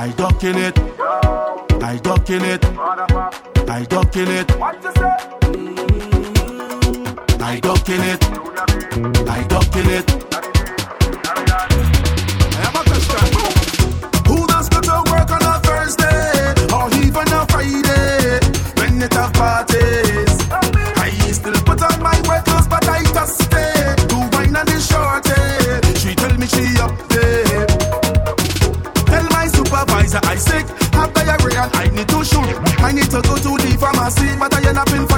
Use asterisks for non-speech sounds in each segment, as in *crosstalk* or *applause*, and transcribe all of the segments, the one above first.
I ducking it. I ducking it. I ducking it. I ducking it. I ducking it. The pharmacy, but I end up in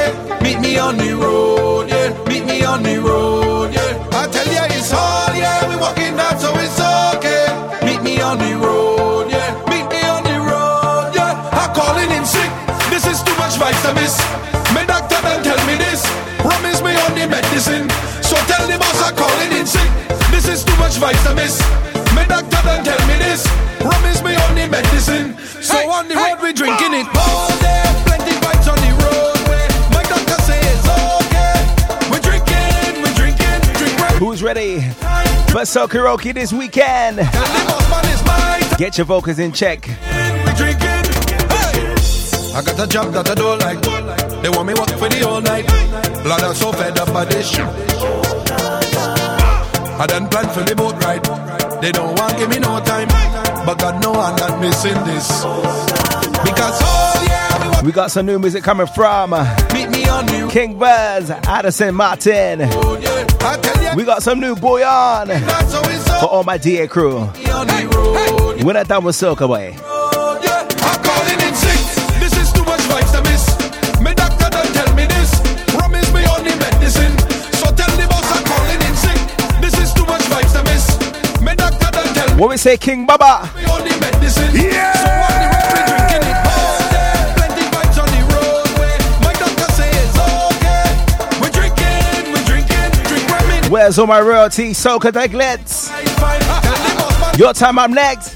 Meet me on the road, yeah. Meet me on the road, yeah. I tell ya it's all yeah, we walking out, so it's okay. Meet me on the road, yeah. Meet me on the road, yeah. I'm calling in sick. This is too much vitamins. My doctor done tell me this. Promise me on the medicine. So tell the boss I'm calling in sick. This is too much vitamins. My doctor done tell me this. Promise me on the medicine. So on the road we drinking it all for Sokaroki this weekend? Tell the boss man it's my Get your vocals in check. time. We drinking. Hey. I got a job that I don't like. They want me work for the whole night. Blood, I'm so fed up by this shit. I done plan for the boat ride. They don't want give me no time. But God know I'm not missing this. Because oh yeah, we got some new music coming from meet me on the King Buzz, Addison Martin. road, yeah. I tell you, We got some new boy on that's how it's for all my DA crew. on the road. When I done with Soca Boy. Yeah, I'm calling in sick. This Where's all my royalty? Soca Diglets. Fine. Tell the Your time, I'm next.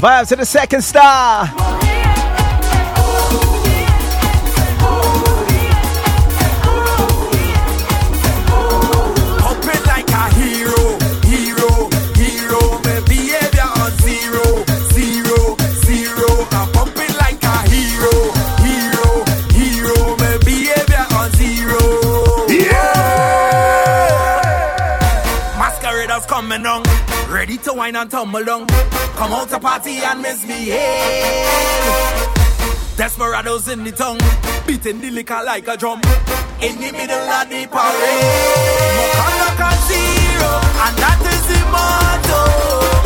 Vibes to the second star. Pumping like a hero, hero, hero. My behavior on zero, zero, zero. I'm pumping like a hero, hero, hero. My behavior on zero. Yeah. Masqueraders coming on, ready to wine and tumble down. Come out to party and misbehave. Desperados in the tongue, beating the liquor like a drum. In the middle of the parade, Mokono on zero, and that is the motto.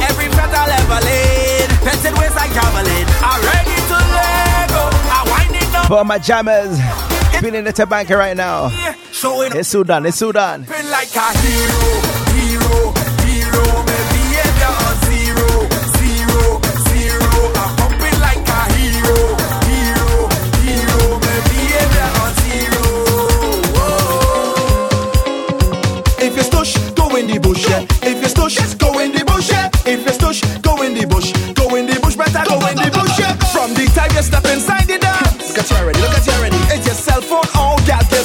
Every feather leveling, petted ways like javelin. I'm ready to let go. I'm winding up, For my jammers, feeling the tabanka right now. It's Sudan, it's Sudan. like a hero,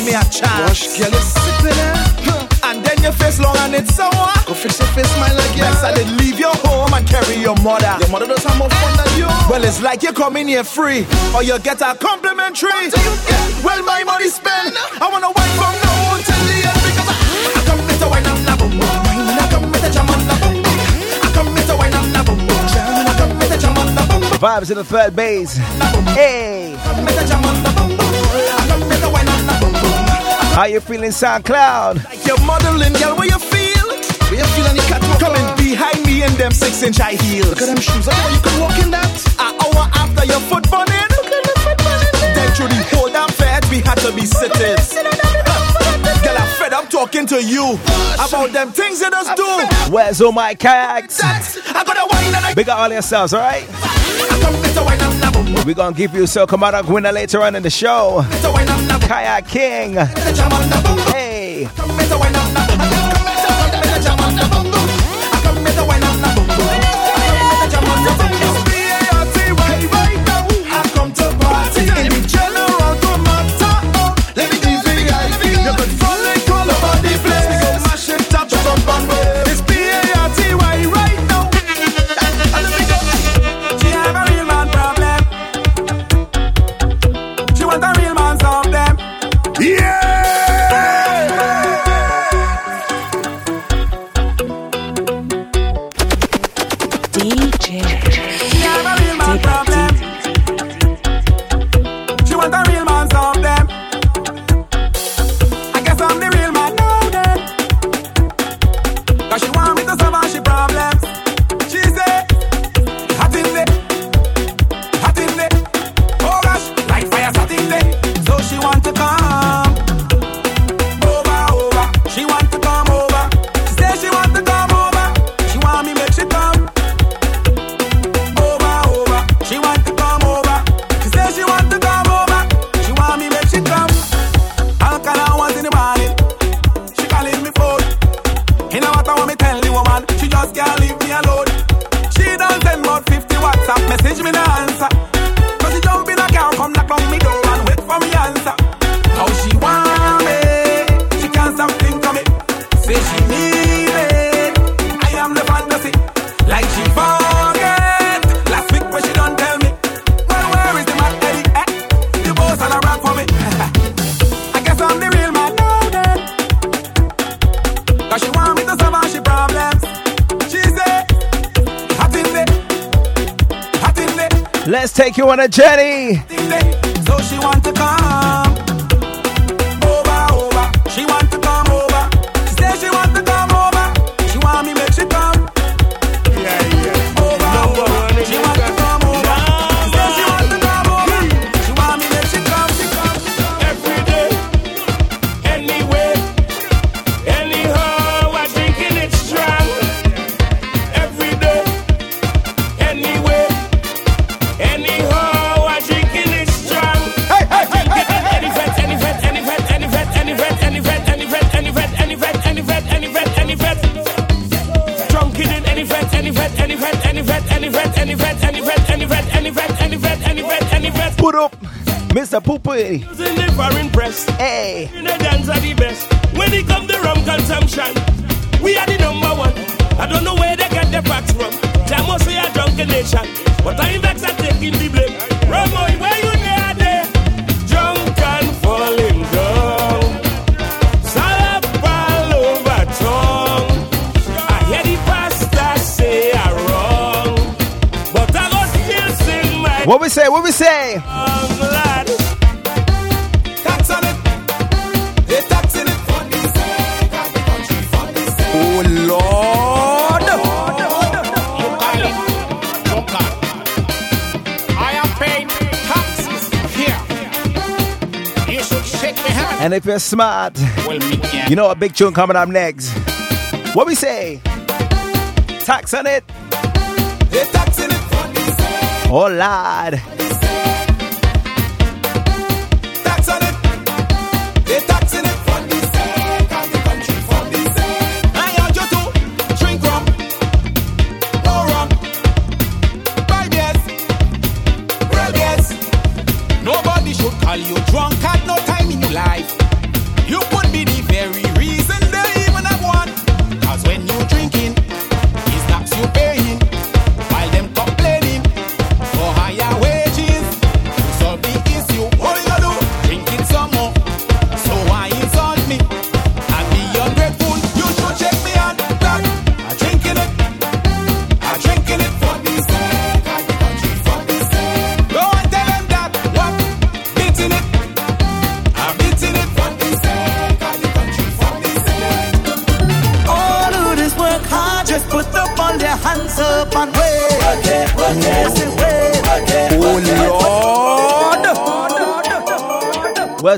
me a chance. Wash, girl, you sipping it. And then your face long and it's sour. Go fix your face, smile like. Next, I did leave your home and carry your mother. Your mother does have more fun than you. Well, it's like you come in here free, or you get a complimentary. Well, my money spent. I wanna wine from now until the end because I, I come with the wine and the boom boom. I come with the jam and the boom boom. I come with the wine and the boom boom. I come with the jam and boom boom. Vibes in the third base. Hey, how you feeling, SoundCloud? Like you're modeling, girl, where you feel? Where you feel on the catwalk? Coming behind me in them six inch high heels. Look at them shoes. I know you can walk in that. An hour after your foot bunning. Look at the foot bunning. Then through the whole damn fed, we had to be sitting. Fed up talking to you about them things you just do. Where's all my kayaks? I got a wine and I Big up all yourselves, alright? I come with the wine and the boom boom. We're gonna give you so come out winner later on in the show. With the wine and the boom. Kayak King. The jam and the boom boom. Hey, on a journey. And if you're smart, you know a big tune coming up next. What we say? Tax on it. Oh.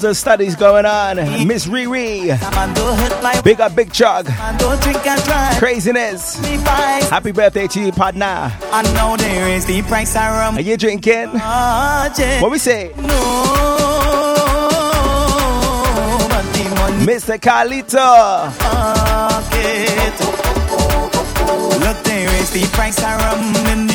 How's the studies going on? Miss Riri. Big up, big chug. Craziness. Happy birthday to you, partner. I know there is the price I. Are you drinking? What we say? Mr. Carlito. Look, there is the price I rum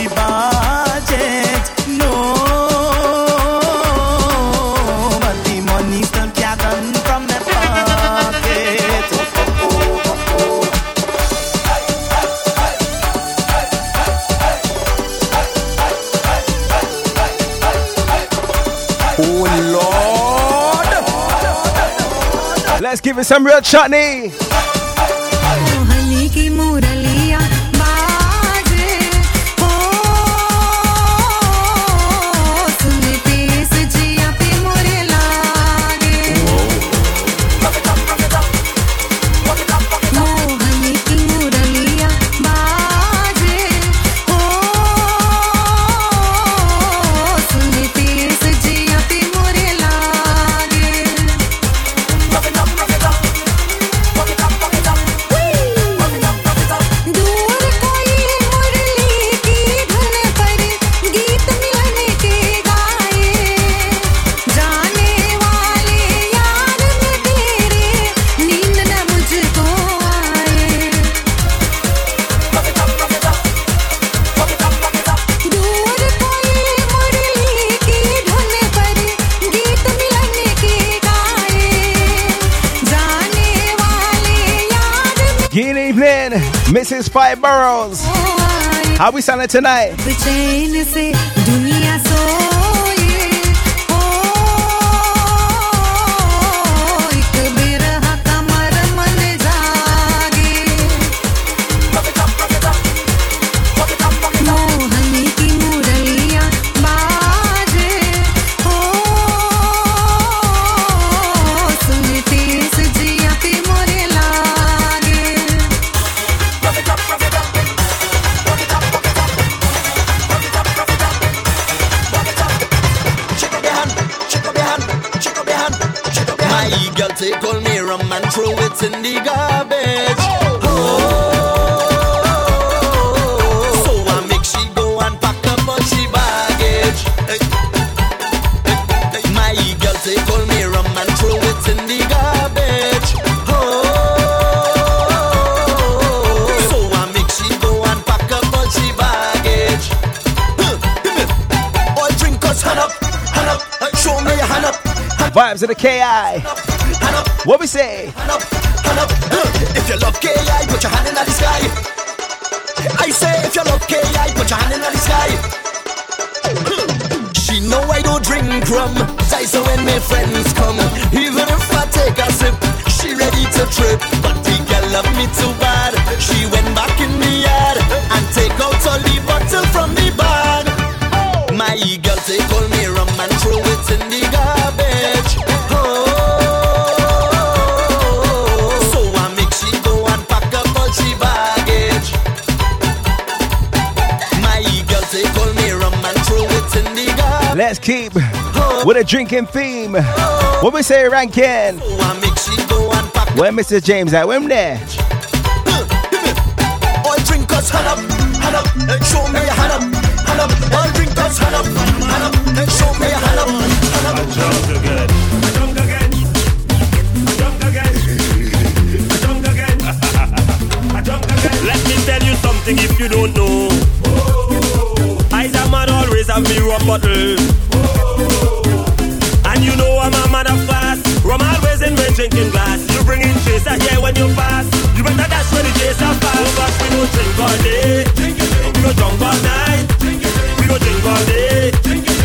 give it some real chutney. Mrs. Five Burrows. How we sounding tonight? Vibes of the KI. What we say? If you love KI, put your hand in the sky. I say, if you love KI, put your hand in the sky. She know I don't drink rum. So when my friends come, even if I take a sip, she ready to trip. But the girl love me too bad. She went back in the yard and take out all the bottle from the keep with a drinking theme. What we say, Rankin? So I make she go and pack Where Mr. James at? Where him there? All drinkers, hand up, hand up, eh, show me your hand up, hand up. All drinkers, hand up, hand up, eh, show me your hand up, hand up. Drunk again. Drunk again. Drunk again. Drunk again. Drunk again. Let me tell you something if you don't know. I a man always have me rum bottle. Drinking glass. You bring in chaser here when you pass. You better dash when the chaser pass. Oh gosh, we don't drink all day. We go drunk all night. We go drink all day.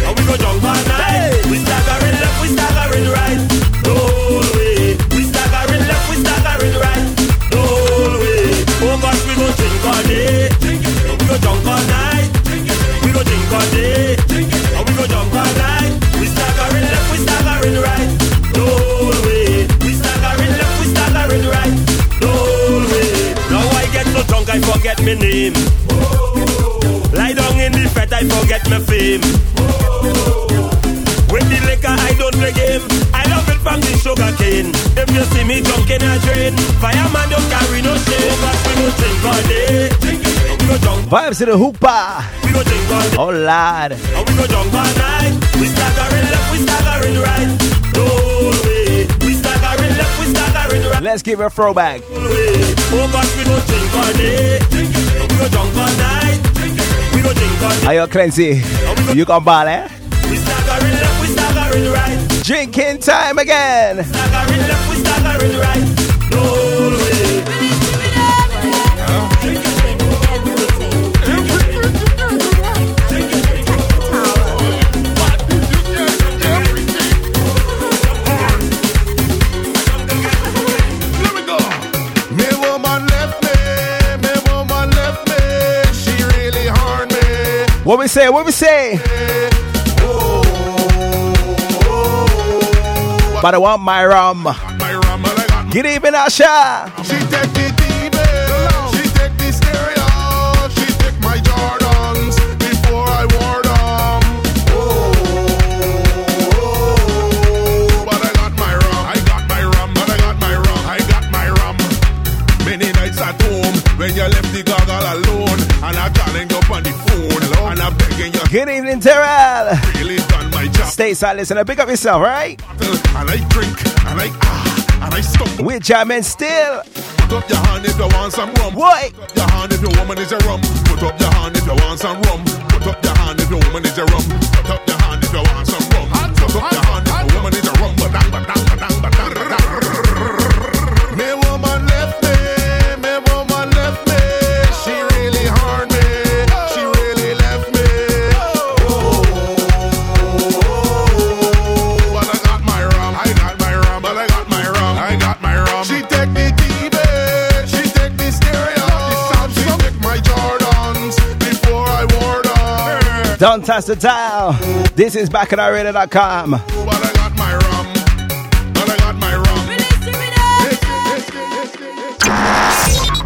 And we go drunk all night. Forget my name. Lie down in the fat I forget my fame. With the liquor I don't play game. I love it from the sugar cane. If you see me drunk in a drain, fireman don't carry no shame. But we go drink all day. We go drunk, Vibes to the hoopah. we go drink all day. Oh, Lord. And we go drunk all night. We staggering left, we staggering right. No way. We staggering left, we staggering right. Let's give it a throwback. Oh gosh, we go drink all day. We go drunk all night. We go drink all day. Ayo, Clancy. You come ball, eh? We staggering left, we staggering right. Drinking time again. Staggering left, we staggering right. What we say? What we say? But I want my rum. Good evening, Asha. She take the TV, she take the stereo, she take my Jordans before I wore them. Oh, but I got my rum, I got my rum, but I got my rum, I got my rum. Many nights at home when you left the goggle alone, and I calling up on the Good evening, Terrell. really done my job. Stay silent and pick up yourself, right? And I drink, and I ah, and I stumble. We're jamming still. Put up your hand if you want some rum. What? Put up your hand if your woman is a rum. Put up your hand if you want some rum. Put up your hand if your woman is a rum. Put up your hand if you want some rum. Put up your hand if your woman is a rum. Badang, badang, badang, badang, Don't touch the dial. This is BacchanalRadio.com. But I got my rum. But I got my rum.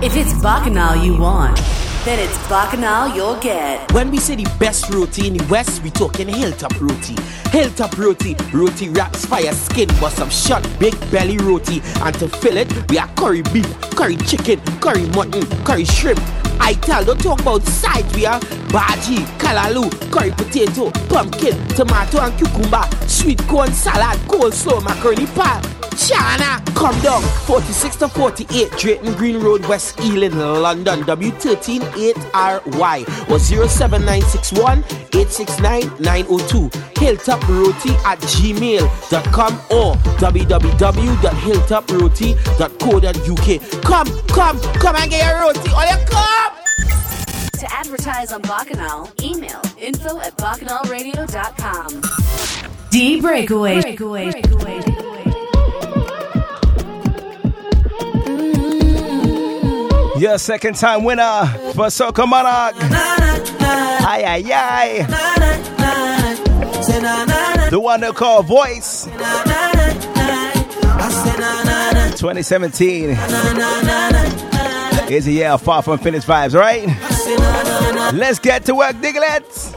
If it's Bacchanal you want, then it's Bacchanal you'll get. When we say the best roti in the West, we talking hilltop roti. Hilltop roti, roti wraps, fire skin, but some short, big belly roti. And to fill it, we have curry beef, curry chicken, curry mutton, curry shrimp. I tell, don't talk about sides. We have bhaji, kalalu, curry potato, pumpkin, tomato and cucumber, sweet corn salad, coleslaw, macaroni pie. China, come down 46 to 48 Drayton Green Road, West Ealing, London, W138RY or 07961 869 902. Hilltop Roti at gmail.com or www.hilltoproti.co.uk. Come, come, come and get your roti. All you come! To advertise on Bacchanal, email info at bacchanalradio.com. D Breakaway. Breakaway. Your second time winner for Soca Monarch. Aye, aye, aye. The one they call Voice. 2017 is a year far from finished vibes, right? Let's get to work, Diglets.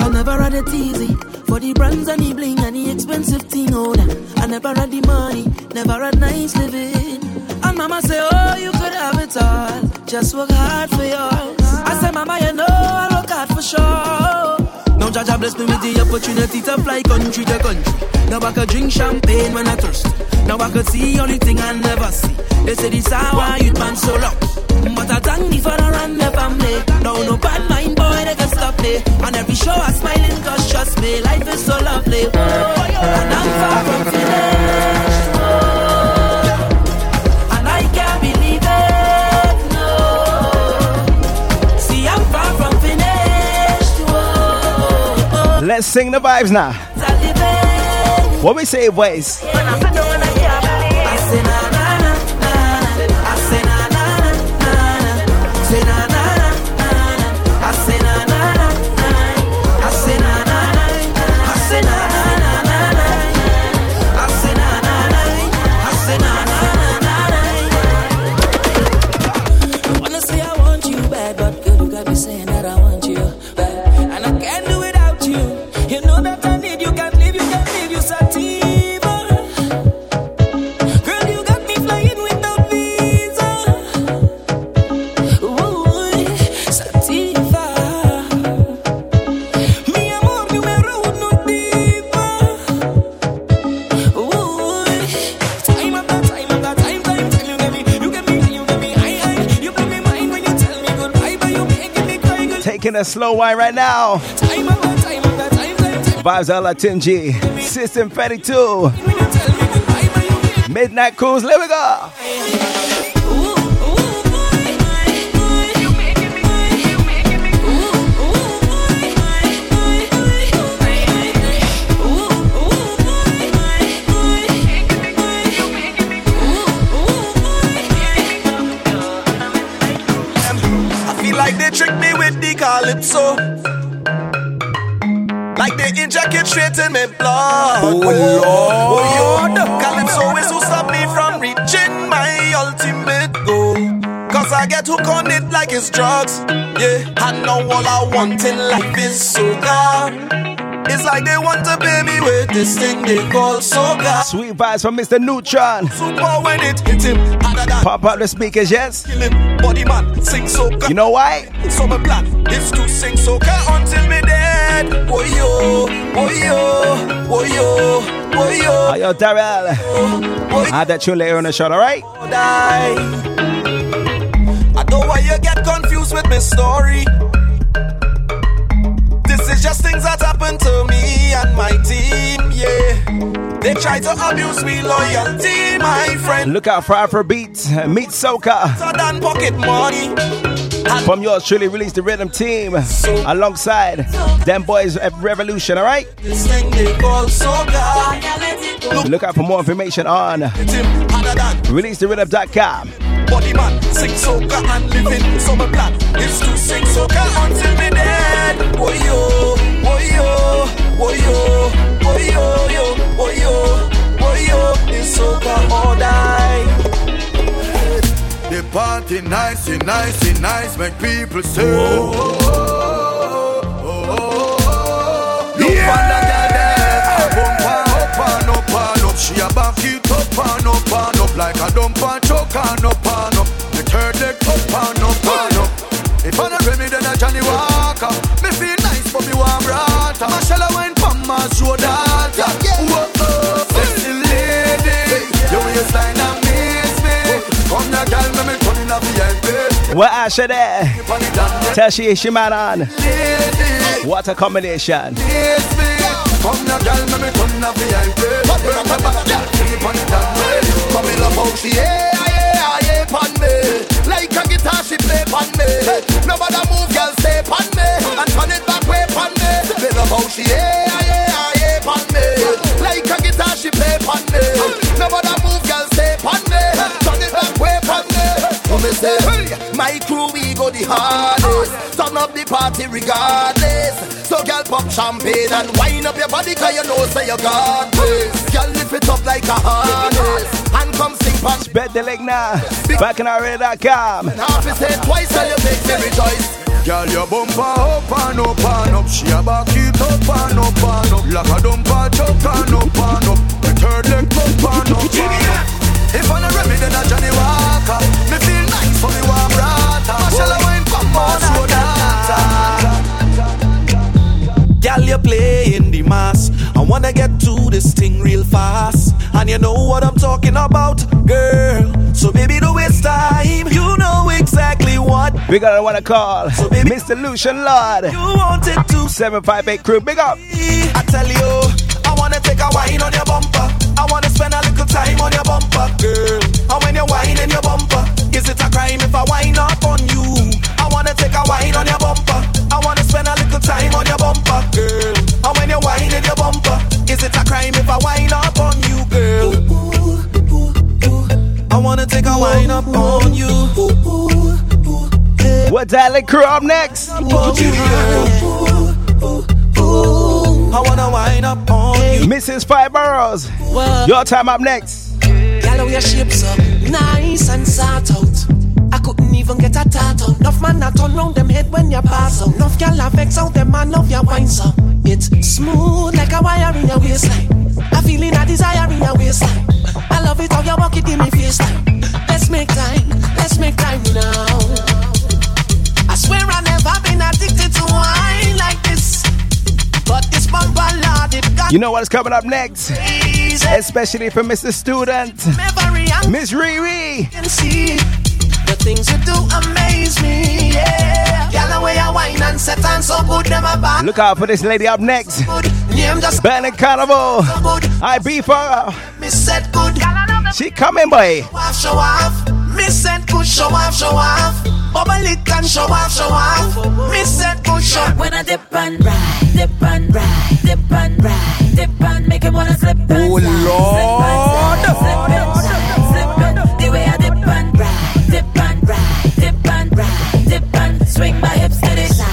I never had it easy for the brands and the bling and the expensive thing. Oh, that. I never had the money, never had nice living. And mama say, Oh, you could have it all. Just work hard for yours. I say, Mama, you know I work hard for sure. Jaja bless me with the opportunity to fly country to country. Now I could drink champagne when I thirst. Now I could see only thing I never see. They say this hour youth man so long. But I thank the father and the family. Now no bad mind boy they can stop me. On every show I smiling cause trust me, life is so lovely. Oh, and I'm far from finished. Oh, Let's sing the vibes now. What we say, voice? Taking a slow wine right now. Vibes a la System Petty 2. Midnight Cruise, let we go. Calypso. Like they inject it straight in my blood. Oh, oh Lord, oh Lord. Calypso is who stop me from reaching my ultimate goal. Cause I get hooked on it like it's drugs. Yeah, I know all I want in life is soca. Like they want to pay me with this thing they call soca. Sweet vibes from Mr. Neutron. Super when it hit him, Pop out the speakers, yes? kill him. Body man, sing soca. You know why? So my plan is to sing soca until me dead. Oh yo, oh yo, oh yo, oh yo. Hi, yo, Darrell. Oh, I had that tune later on the show, alright? I don't know why you get confused with my story. Just things that happen to me and my team, yeah. They try to abuse me loyalty, my friend. Look out for Afro Beats, Meet Soca. So pocket money. From yours truly, release the rhythm team alongside them boys at Revolution, alright? This thing they call soca. Look out for more information on Him harder than releasetherhythm.com. body man, sing soca and living. My plan is to sing soca until me dead. Oh yo, oh yo, oh yo, oh yo, yo, oh yo, oh yo, it's soca or die. The party nice, it nice, it nice, make people say. Oh, oh, oh, oh, oh. oh, oh. Look Yeah. on the girl there, bump up and up and up. She a back it up and up and up like a dump and choke and up and up. The third leg up and up. What Asha there? Tell she she on. What a combination. Come girl, me on. Come love she me. Like a guitar, she play pon me. Nobody move, girl, stay pon me. And turn it back way pon me. Me love how she yeah, the hardest. Turn up the party regardless. So girl pop champagne and wind up your body, body 'cause you know say you got this. Girl lift it up like a harness and come sing pon Bet the leg now. BacchanalRadio.com. half is said twice and you make me rejoice. Girl, your bumper up and up and up. She a back it up and up and up. Like a dumper chuck and up and up. The third leg up and up and up. If I not Remy, then a Johnnie Walker. Me feel nice for me warm brata. Girl, you playing the mass. I wanna get to this thing real fast. And you know what I'm talking about, girl. So baby, don't waste time. You know exactly what We got one to call so baby, Mr. Lucian Lord. you wanted to 758 crew, big up. I tell you, I wanna take a wine on your bumper. I wanna spend a little time on your bumper, girl. And when you're whining your bumper, is it a crime if I wine up on you? I wanna take a wine on your bumper. I wanna spend a little time on your bumper, girl. And when you're whining your bumper, is it a crime if I wine up on you, girl? I wanna take a wine up on you. What dialect crew up next? On you, girl. I wanna wine up on you. Mrs. Five Boroughs. Your time up next. Girl, how your shapes up, nice and sort out. I couldn't even get a tat out. Enough man that turn round them head when you pass out. Enough girl that vex out them man love your wine so. It's smooth like a wire in your waistline. A feeling a desire in your waistline. I love it how you walk it in me face time. Let's make time, let's make time now. I swear I never been addicted to wine like this. But this bumper lord, it got You know what's coming up next? easy. Especially for Mr. Student. Miss Riri. Can see the things you do amaze me. Yeah, girl, the way I wine and set and so good, them a Look out for this lady up next. good. Name just Bennett Carnival. so good. I beef her. Me said good. She coming, boy. Show off, show off. Me said good. Show off, show off. Bubble it and show off, show off. Me said good. Show. When I dip and ride, dip and ride, dip and ride, dip and make him wanna slip and Oh, slide. Slip and slide, slip and slide, slip and the way I swing my hips to the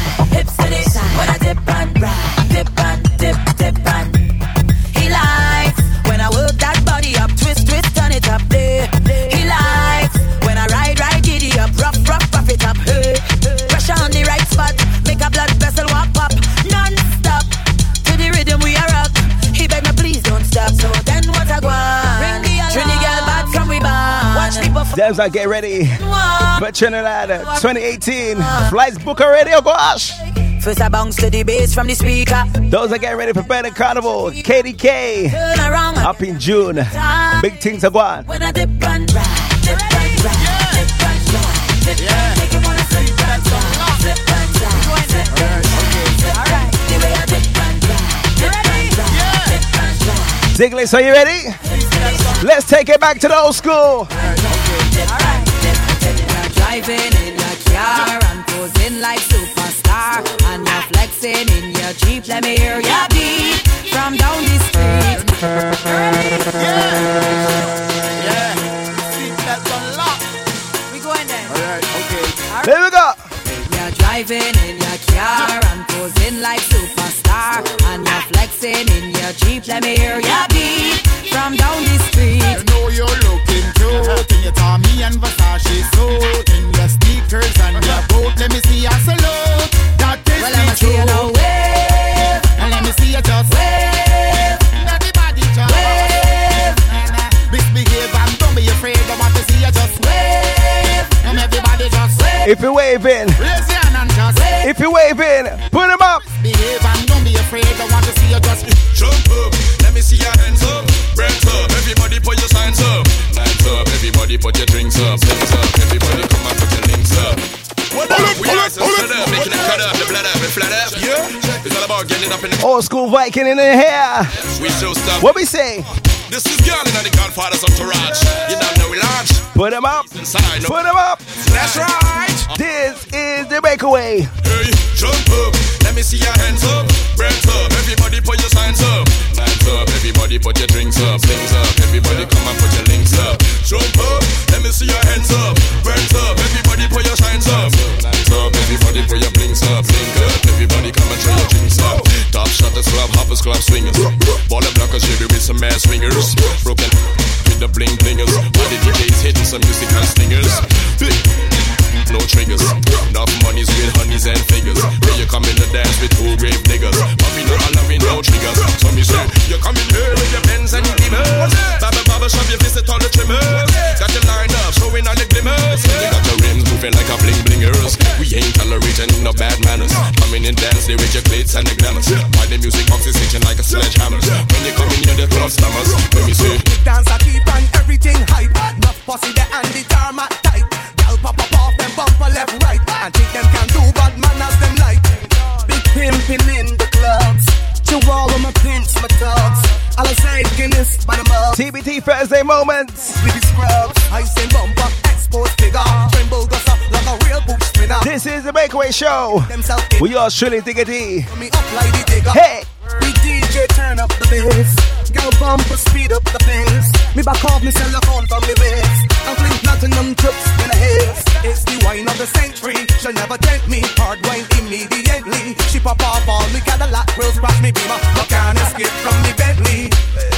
Watch people f- Dams are get ready for Trinidad 2018. Flights book already, oh gosh. First I bounce to the bass from the speaker. Those are getting ready for Bennett Carnival. KDK Turn up in June. Big things are going. when I dip and ride, dip and ride, dip and ride, dip and make him wanna slip and slide, slip and slide, slip and slide, slip the way I dip and ride, dip and ride, dip and slide. Ziggles, are you ready? Let's take it back to the old school step by step. Steady driving in a car and posing like superstar. And you're flexing in your Jeep, let me hear your beat from down the street. Yeah, yeah. Street that's unlocked. We going there. All right, okay. All right. Here we go. You're driving in your car and posing like superstar. And you're flexing in your Jeep, let me hear your beat from down the your Tommy and Versace suit, in your sneakers and your boot. Let me see you salute. That is Well, the I'ma see you now wave. And let me see you just wave. Everybody just wave. Misbehave and don't be afraid. I want to see you just wave. And everybody just wave. If you're waving, Raise your hand and just wave. if you're waving, put them up. Behave and don't be afraid. I want to see you just Jump up, everybody put your drinks up. Drinks up, everybody come and put your links up. What up? We are so up, making it cut up, the blood up, and. Yeah, it's all about getting up in the. Old school Viking in the hair. We show stuff. What we say? This is Garland and the Godfather's entourage. You don't know we launch. Put them up. Inside, no. Put them up. That's right. This is the breakaway. Hey, jump up, let me see your hands up. Breath up, everybody put your signs up. Lights up, everybody put your drinks up. Links up, everybody come and put your links up. Jump up, let me see your hands up. Breath up, everybody put your signs up. Lights up, everybody put your blinks up. Link up, shutters, club hoppers, club swingers. Ball Baller blockers, shady with some ass swingers. Broken with the bling blingers. While the DJ's hitting some music and stingers. No triggers, enough money's with honeys and figures. Where you come in the dance with two grave niggas. We not allowing no triggers. So me say, you come in here with your Benz and your demons. Baba Baba shove your visit all the trimmers. Got your line up, showing all the glimmers. You got your rims moving like a bling blingers. We ain't tolerating no bad manners. Coming in and dance there with your plates and the glamours. While the music box is hitching like a sledgehammer. When you come in here, the club stammers. Let me see. Dance a keep and everything hype. Enough pussy there and the tarmac tight. Gal pop up off them bumper left right. And think them can do bad manners them like. Big pimpin' in the clubs. To all of my pimps, my thugs. All I say Guinness by the mug. TBT Thursday moments. The scrubs. I say bumper, expose figure. Tremble up like a real boot spinner. This is the Breakaway Show. We are truly diggity. me up like the digger. Hey! We DJ turn up the bass. Girl bumper speed up the pace. Me back off me cell phone from me waist. And fling platinum chips in a haze. It's the wine of the century. She'll never tempt me. Hard wine immediately. She pop off all me Cadillac grills, crash me beamer. I can't escape from me Bentley.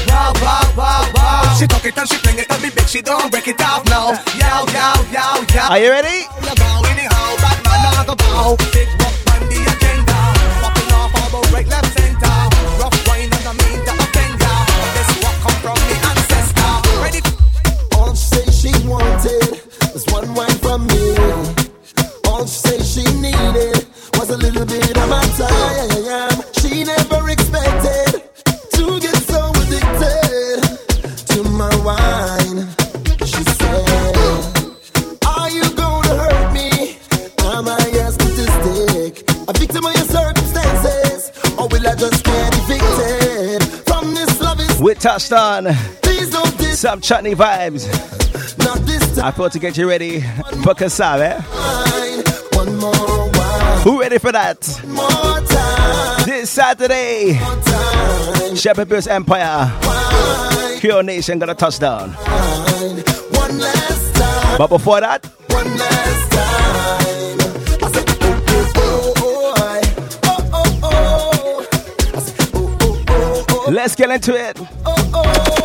Wow, wow, wow, wow. She tuck it and she fling it at me bitch. She don't break it off now. Yow, yow, yow, yow. Are you ready? On Some chutney vibes. I thought to get you ready. Book us eh? Who ready for that? This Saturday, Shepherd Bush Empire. pure Nation got a touchdown. But before that, let's get into it. oh, oh,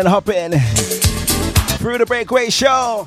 and hopping through the breakaway show.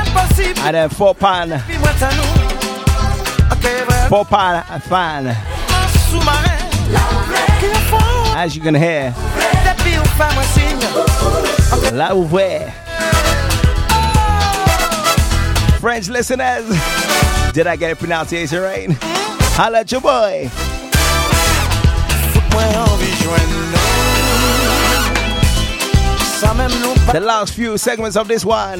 And then four pan. Four pan uh, fan. As you can hear. La ouvert. French listeners, did I get a pronunciation right? Holla at your boy. The last few segments of this one.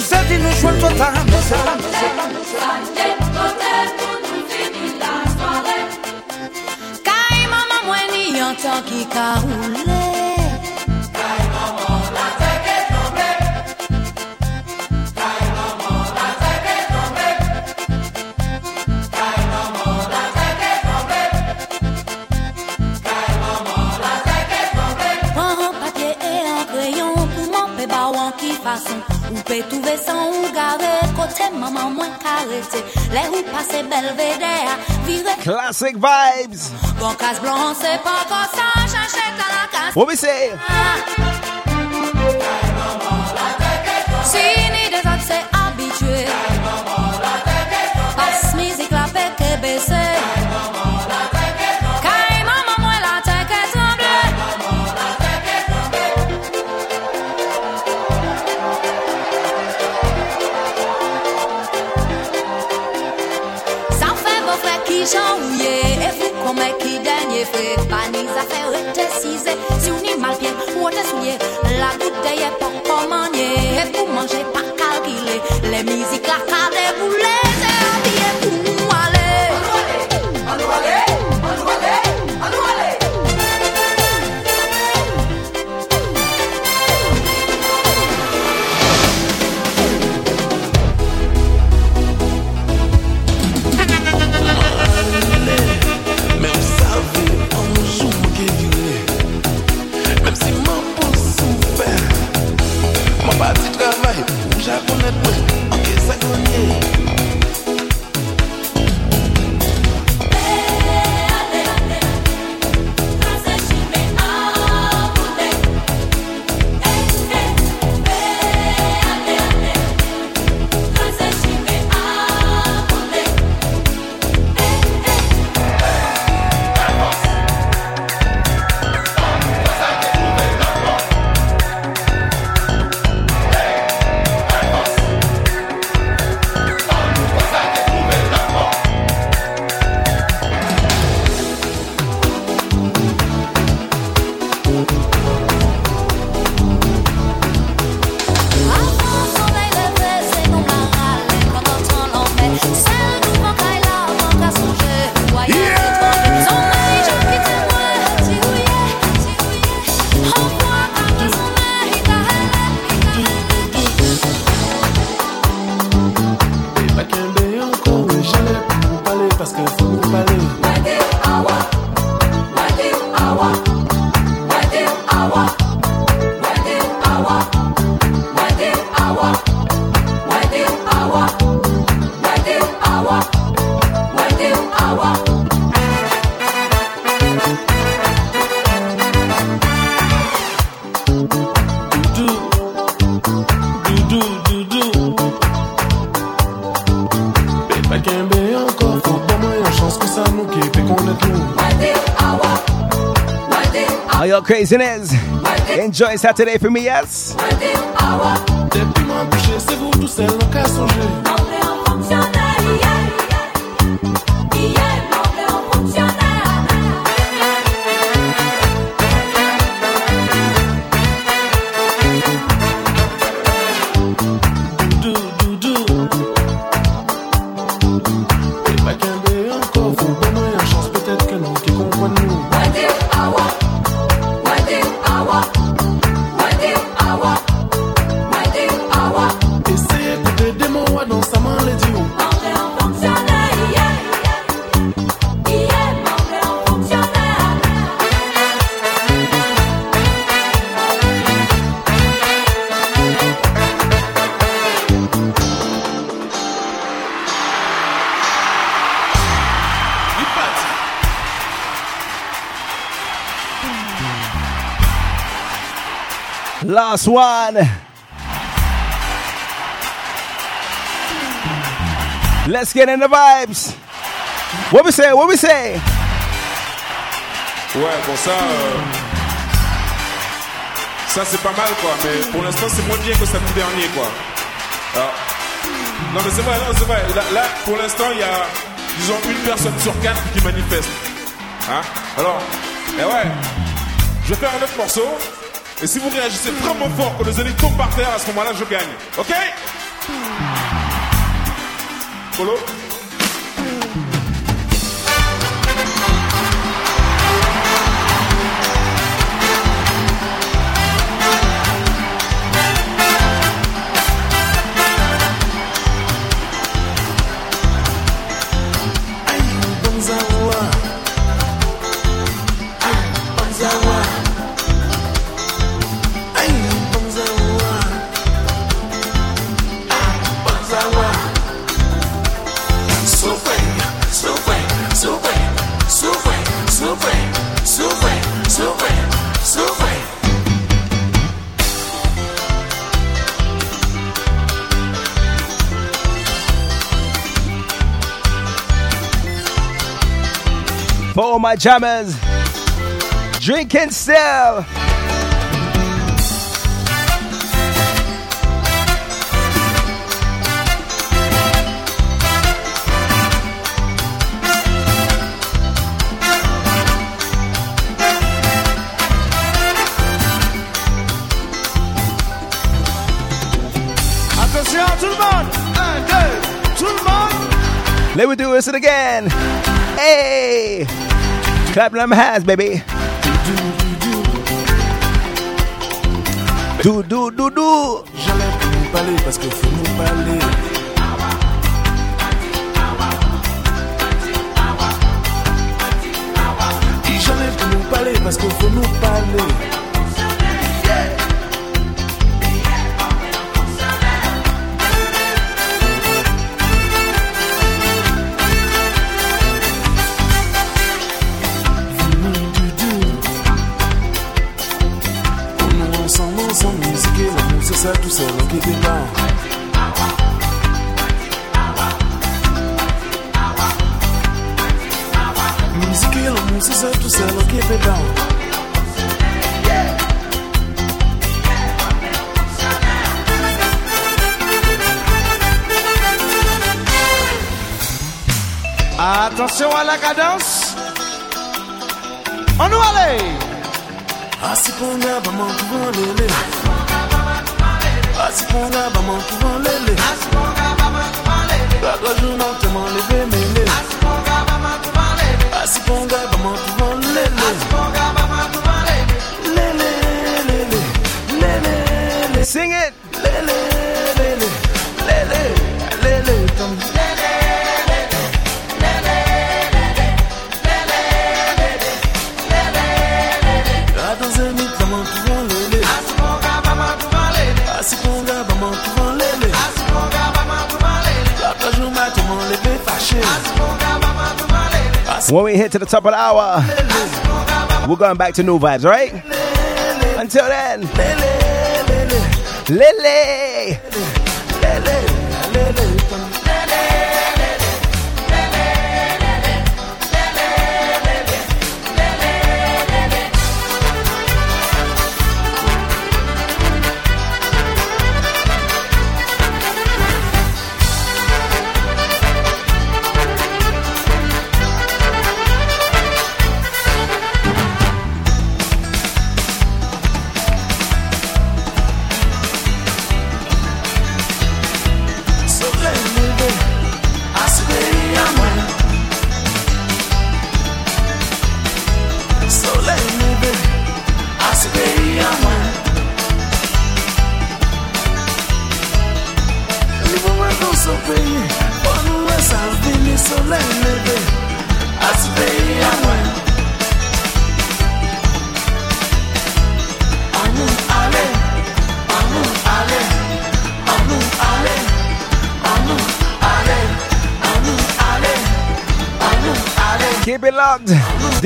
Senti il suo tanto, tanto, Kai mama tan Kai la teke tombe Kai la teke tombe Kai la teke tombe Kai la teke tombe papye e an kreyon pou moun pe ba wan ki fason touve san ou gare Kote maman mwen karete Le ou pase vire Classic vibes. Bon kas se pa kosa Chache ta la kas What we say? Si ni de zot se abitue Pas mizik la pe ke bese se Si ou ni malpye, ou te souye La goutte ye pou pou manye E pou manje pa kalkile Le mizik la kade craziness. Enjoy Saturday for me, yes? Last one. Let's get in the vibes. What we say? What we say? Ouais, bon ça, euh, ça c'est pas mal quoi, mais pour l'instant c'est moins bien que samedi dernier quoi. Alors, non mais c'est vrai, non c'est vrai. Là, pour l'instant il y a, disons une personne sur quatre qui manifeste. Hein? Alors, et ouais, je vais faire un autre morceau. Et si vous réagissez vraiment fort que les élites tombent par terre, à ce moment-là je gagne. Ok? Polo? My jammers, drinking still. Attention tout le monde. Un, deux, tout le monde. Let me do this again. Hey! Clap them hands, baby. Do, do, do, do. J'allais nous parler parce qu'il faut nous parler. J'allais pour nous parler parce qu'il faut nous parler. C'est ça tout seul qui démarre. Musique et l'amour, c'est ça tout seul qui démarre. Attention à la cadence. On nous allait. Asiponga bamantu lele. Asiponga bamantu lele. Bagajuna temo leve mele. Asiponga When we hit to the top of the hour, we're going back to new vibes, right? Until then, Lily.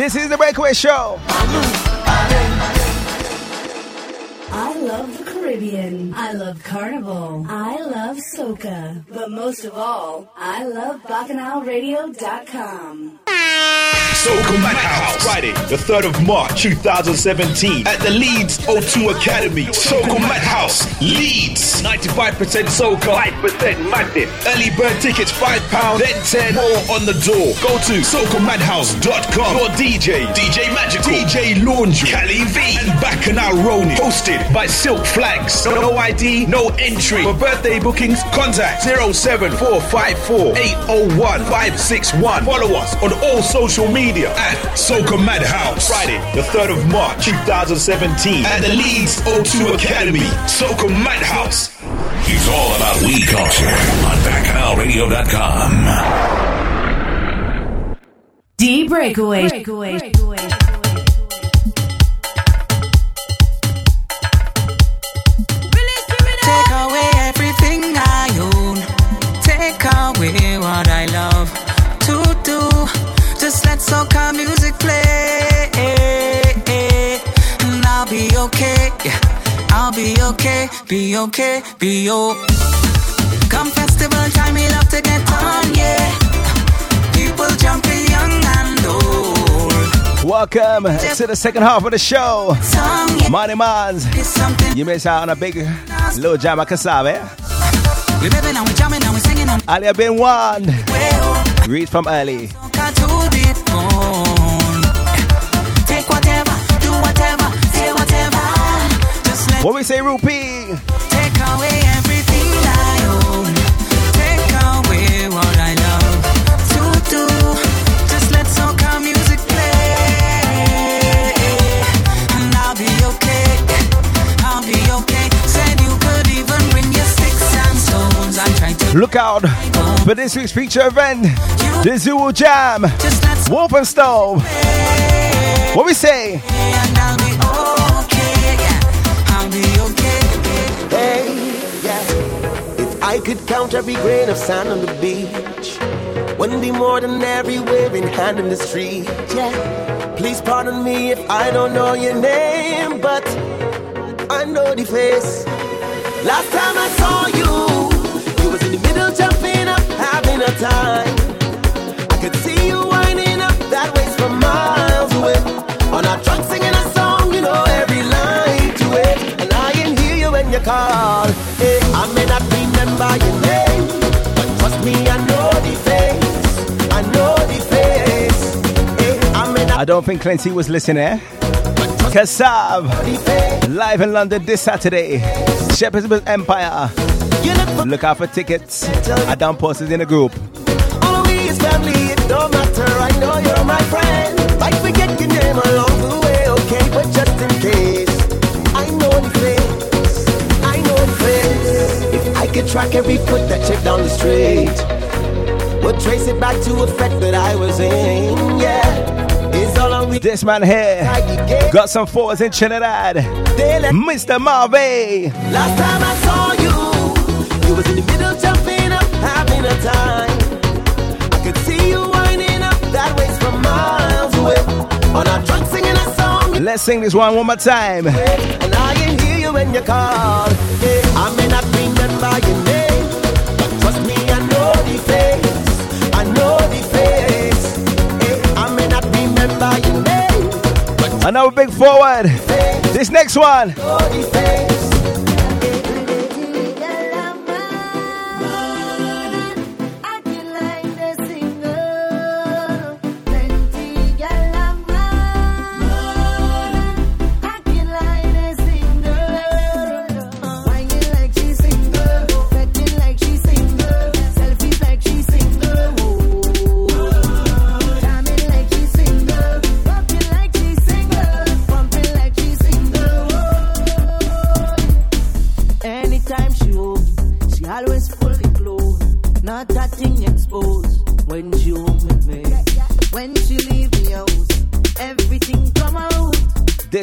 This is the Breakaway Show. I love the Caribbean. I love Carnival. I love Soca. But most of all, I love BacchanalRadio.com. Soca Madhouse, Friday, the 3rd of March 2017, at the Leeds O2 Academy. Soca Madhouse, Leeds. 95% Soca, 5% Madness. Early bird tickets £5, then 10 more on the door. Go to socamadhouse.com. Your DJ, DJ Magical, DJ Laundry, Cali V, Back and Bacchanal Ronin. Hosted by Silk Flags. No, no ID, no entry. For birthday bookings, contact 07454 801 561. Follow us on all social media at Soca Madhouse. Friday, the 3rd of March 2017 at the Leeds O2 Academy. Soca Madhouse. It's all about weed culture on BacchanalRadio.com. D Breakaway. Breakaway. Take I'll be okay. Be okay. Be okay. Come festival time, we love to get on, yeah. People jumping young and old. Welcome to the second half of the show. Money Mans. You miss out on a big little jam of cassava. Eh? We living and we jamming and we singing Ali have been one. Read from early. What we say, Rupee? take away everything I own. Take away what I love to do. Just let soca music play. And I'll be okay. I'll be okay. Said you could even bring your sticks and stones. I tried to Look out for this week's feature event, the Zoo Jam, Wolf and Stove. What we say? I could count every grain of sand on the beach, wouldn't be more than every waving hand in the street. Yeah. Please pardon me if I don't know your name, but I know the face. Last time I saw you, you was in the middle jumping up, having a time. I could see you winding up that waist from miles away. On our truck singing a song, you know every line to it. And I can hear you when you call. Hey, I may not I know the face. I know the face. Hey, I may not I don't think Clancy was listening, eh? Kassav, live in London this Saturday. Shepherd's Bush Empire. Look out for tickets. I done posted in the group. Is family, it don't matter. I know you're my friend. Forget your name along face. If I could track every foot that chick down the street, would trace it back to a fete that I was in. Yeah, it's all on me. This man here got some fours in Trinidad. Mr. Marvey. Last time I saw you, you was in the middle jumping up, having a time. I could see you winding up that waist from miles away. On our trunk singing a song, Let's sing this one one more time. and I can hear you when you call. Yeah, I may not remember your name, but trust me, I know the face. I know the face. I may not remember your name, Another big forward. This next one.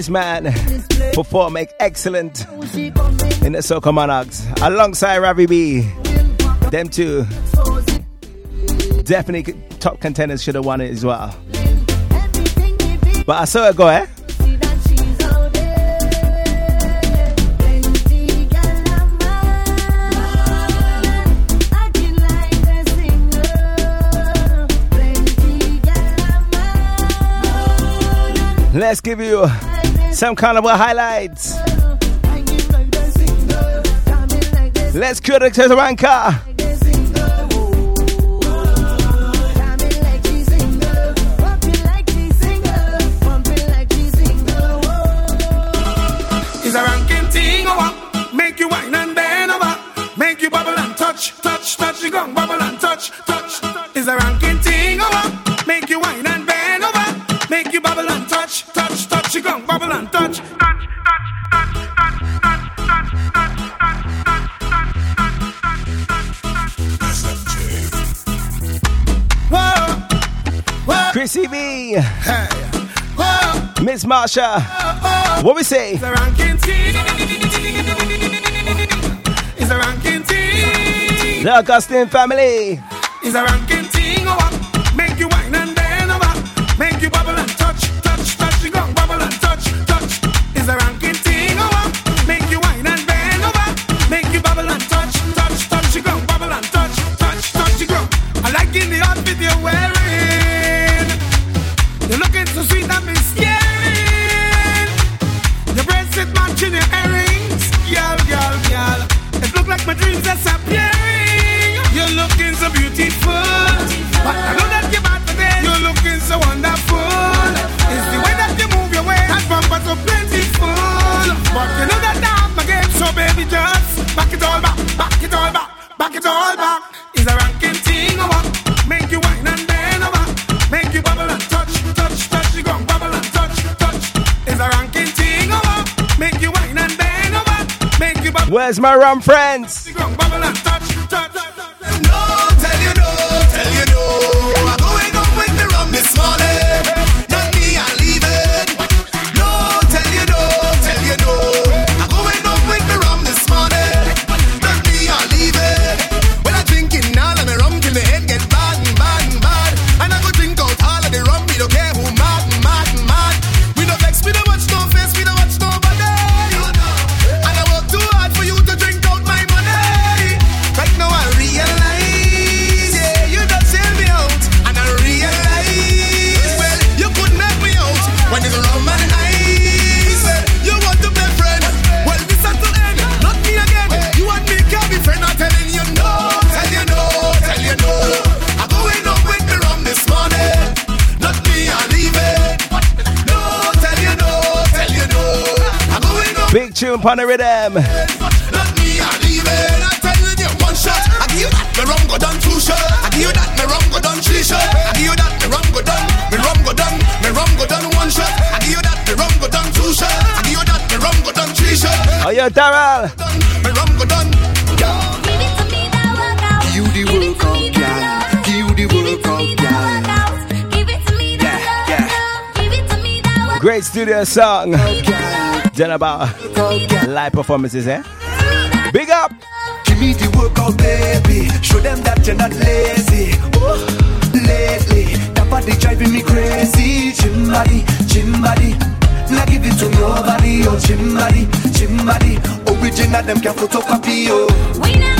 Man perform make excellent in the Soca Monarchs alongside Ravi B. Them two definitely top contenders should have won it as well. But I saw it go, eh? Let's give you some carnival highlights. Let's cue the Tesaranka. Marsha. What we say? It's a ranking thing. It's a ranking thing. The Augustine family. It's a ranking Where's my rum friends? Up. Big tune on the rhythm. Not me, I'm leaving. I'm telling you one shot. I give you that, the rum go down two shot. I give you that, the rum go down three shot. I give you that, the rum go down, the rum go down, the rum go down one shot. I give you that, the rum go down two shot. I give you that, the rum go down three shot. Oh, yo, Daryl. The rum go down. Give you the workout, girl. Give you the workout, girl. Yeah, yeah. Great studio song. Done about live performances, eh? Big up. Give me the workout, baby. Show them that you're not lazy. Ooh, lately, that body driving me crazy. Gym body, gym body. Now give it to nobody, oh gym body, gym body. Original, them can photocopy, oh. We never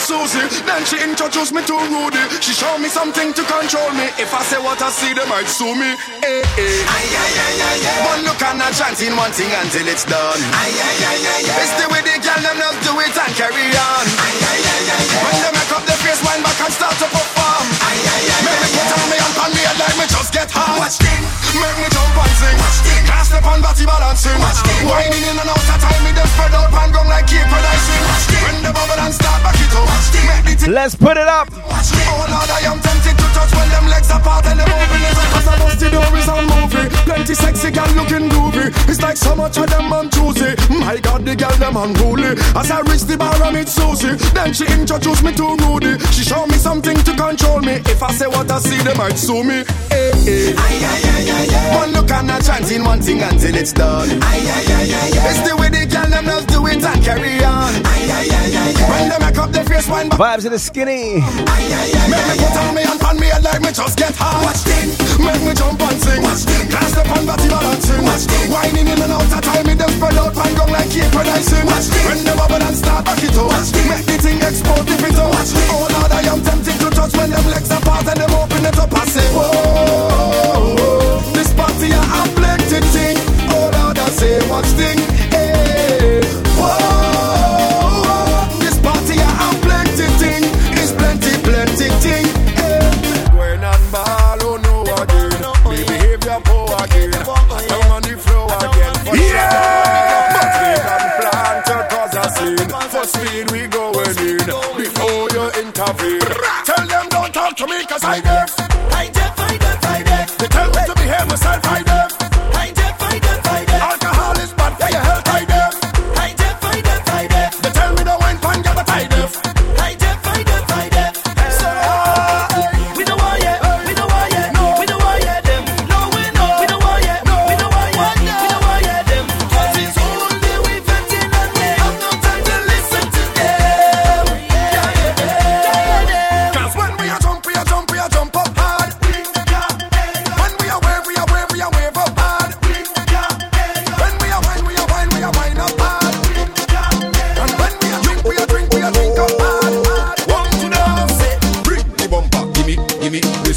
Susie. Then she introduced me to Rudy. She showed me something to control me. If I say what I see, they might sue me. Hey, hey. Aye, aye, aye, aye, aye. One look and a chanting one thing until it's done. Aye, aye, aye, aye, aye. It's the way the gal them just do it and carry on. Aye, aye, aye, aye, aye. When they make up their face, wind back and start to perform. Aye, aye, aye, Make me put on me and pan me head like me just get hard. Watch thing. Make me jump and sing. Watch thing. Can't step on body balancing. Watch thing. Whining in and out of time, me them spread out pan gum like cake when I sing. Watch thing. When the bubble and start back it up. Watch thing. Make the thing. Let's put it up. Oh Lord, I am tempted to touch when them legs apart and them open it. As I bust the door is a movie. Plenty sexy gal looking groovy. It's like so much of them man choosy. My God, the gal them unruly. As I reach the bar, I meet Susie. Then she introduced me to Rudy. She showed me something to control me. If I say what I see, they might sue me. Eh, eh. Hey, hey. Aye, aye, aye, aye, aye. One look and a chanting one thing until it's done. Aye, aye, aye, aye, aye. It's the way the gal them just do it and carry on. Aye, aye, aye, aye, aye. When they make up their face, wind back. Vibes of the skinny. Make me put on me and pan me head like me just get hard. Watch thing. Make me jump and sing. Watch thing. Can't step on body balancing. Watch thing. Whining in and out of time, me them spread out pan gong like cake when I sing. Watch thing. When the bubble and start back it up. Watch thing. Make the thing explode if it up. Watch thing. Oh Lord, I am tempted to touch when them legs apart and them open it up. I say, whoa, this party I have plenty thing. Oh Lord, I say, watch thing. Cause I deaf.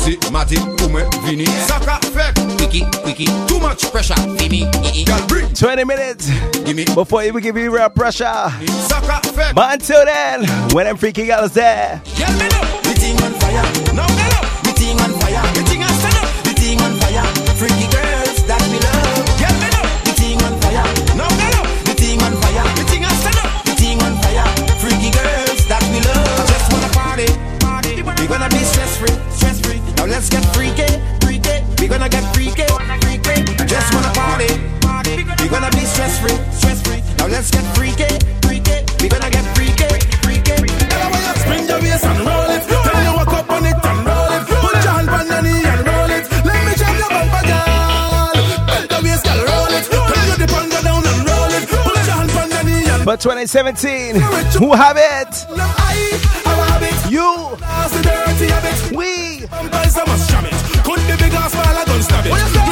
Gimme, Missy, Matty, Vini, Saka, Fek, Quickie, Quickie, too much pressure, Vini, Girl, bring. 20 minutes before we give you real pressure. Saka, Fek, But until then, when them freaky girls there, Girl, me know, the thing on fire. Now me know, the thing on fire. Let's get freaky, freaky. We gonna get freaky, freaky. Spin your waist and roll it. Tell you walk up on it and roll it. Put your hand on your knee and roll it. Let me jam your bumper, girl. Bend the waist, girl, roll it. Tell you dip and go down and roll it. Put your hand on your knee and but 2017, who have it? You, That's the dirty habit. we. Bumpers, I must jam it. Could be big or small, I don't stab it.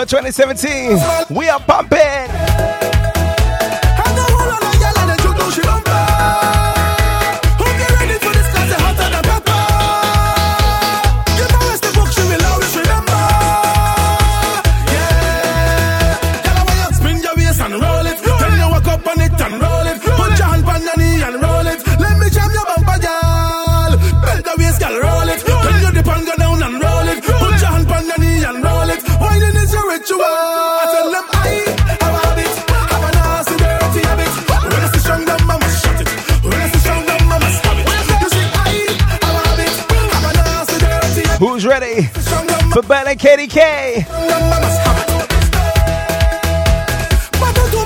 For 2017, we are pumping. For and KDK?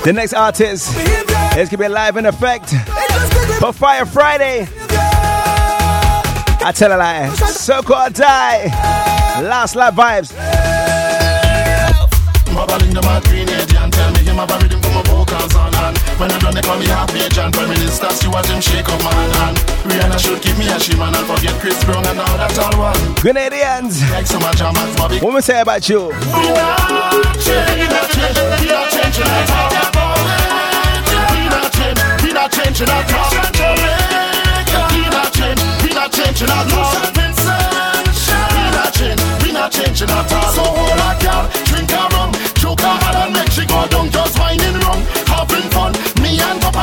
The next artist is gonna be live in effect for Fire Friday. I tell a lie, so called die. Last live vibes. They call me half page and Prime Minister Stuart him shake up man and Rihanna should give me a shimon and forget Chris Brown and all that all one. Grenadians, Like some of Jammans Bobby. What we say about you? We not change, we not change, we not changing at all We not change, we not changing at all We not change, we not changing at all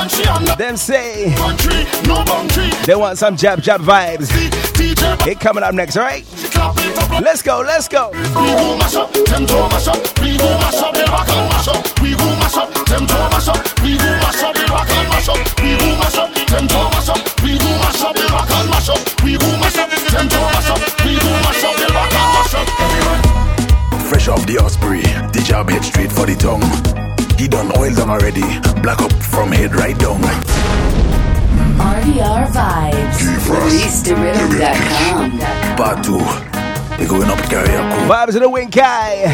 Me and Pop and she on the Them say country No boundary they want some jab jab vibes. It coming up next, alright? Let's go, let's go. We go mash up, them to mash up. We go mash up, the rock and mash up. We go mash up, them to mash up. We go mash up, the rock and mash up. We go mash up, them to mash up. We go mash up, the rock and mash up. We go mash up, them to mash up. We go mash up, the rock and mash up. Everyone. Fresh off the Osprey, the job head straight for the tongue. He done oil down already, black up from head right down. RDR Vibes. ReleaseToRhythm.com. Part two, they going up karaoke. Vibes of the Wink Guy.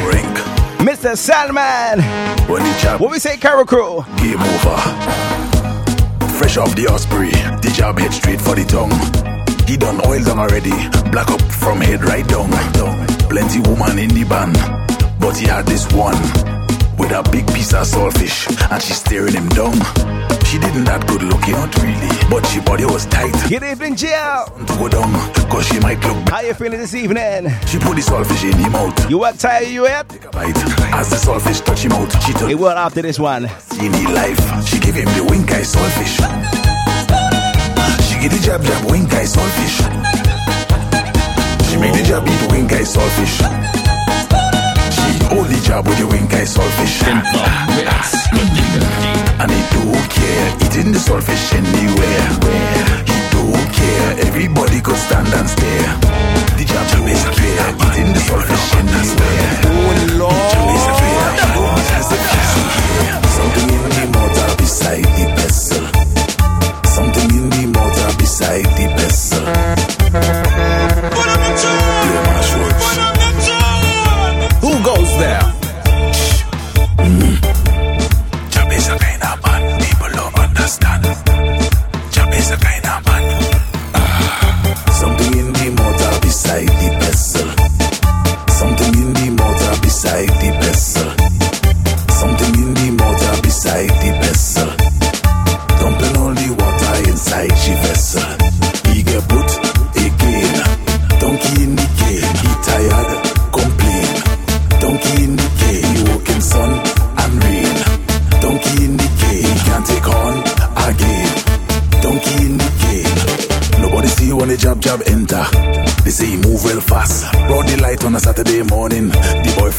Mr. Salman. When the job What we say, Carol Crew? game over. Fresh off the Osprey, the job head straight for the tongue. He done oil down already, black up from head right down. Right down. Plenty woman in the band, but he had this one with a big piece of saltfish, and she's staring him down. She didn't that good looking, not really, but she body was tight. Good evening, Jill. To go down, cause she might look How you feeling this evening? She put the saltfish in him mouth. You what tired you at? Bite. As the saltfish touch him out, she took It will after this one. in his life. She gave him the wink eye saltfish. She give the jab jab wink eye saltfish. She made the jab eat the wink eye saltfish. She only job with the wink eye saltfish. And he don't care eating the saltfish anywhere. He do don't care. Everybody could stand and stare. The job is clear. Eating the saltfish anywhere. Oh Lord. Something in the mortar beside the vessel. Something in the mortar beside the vessel.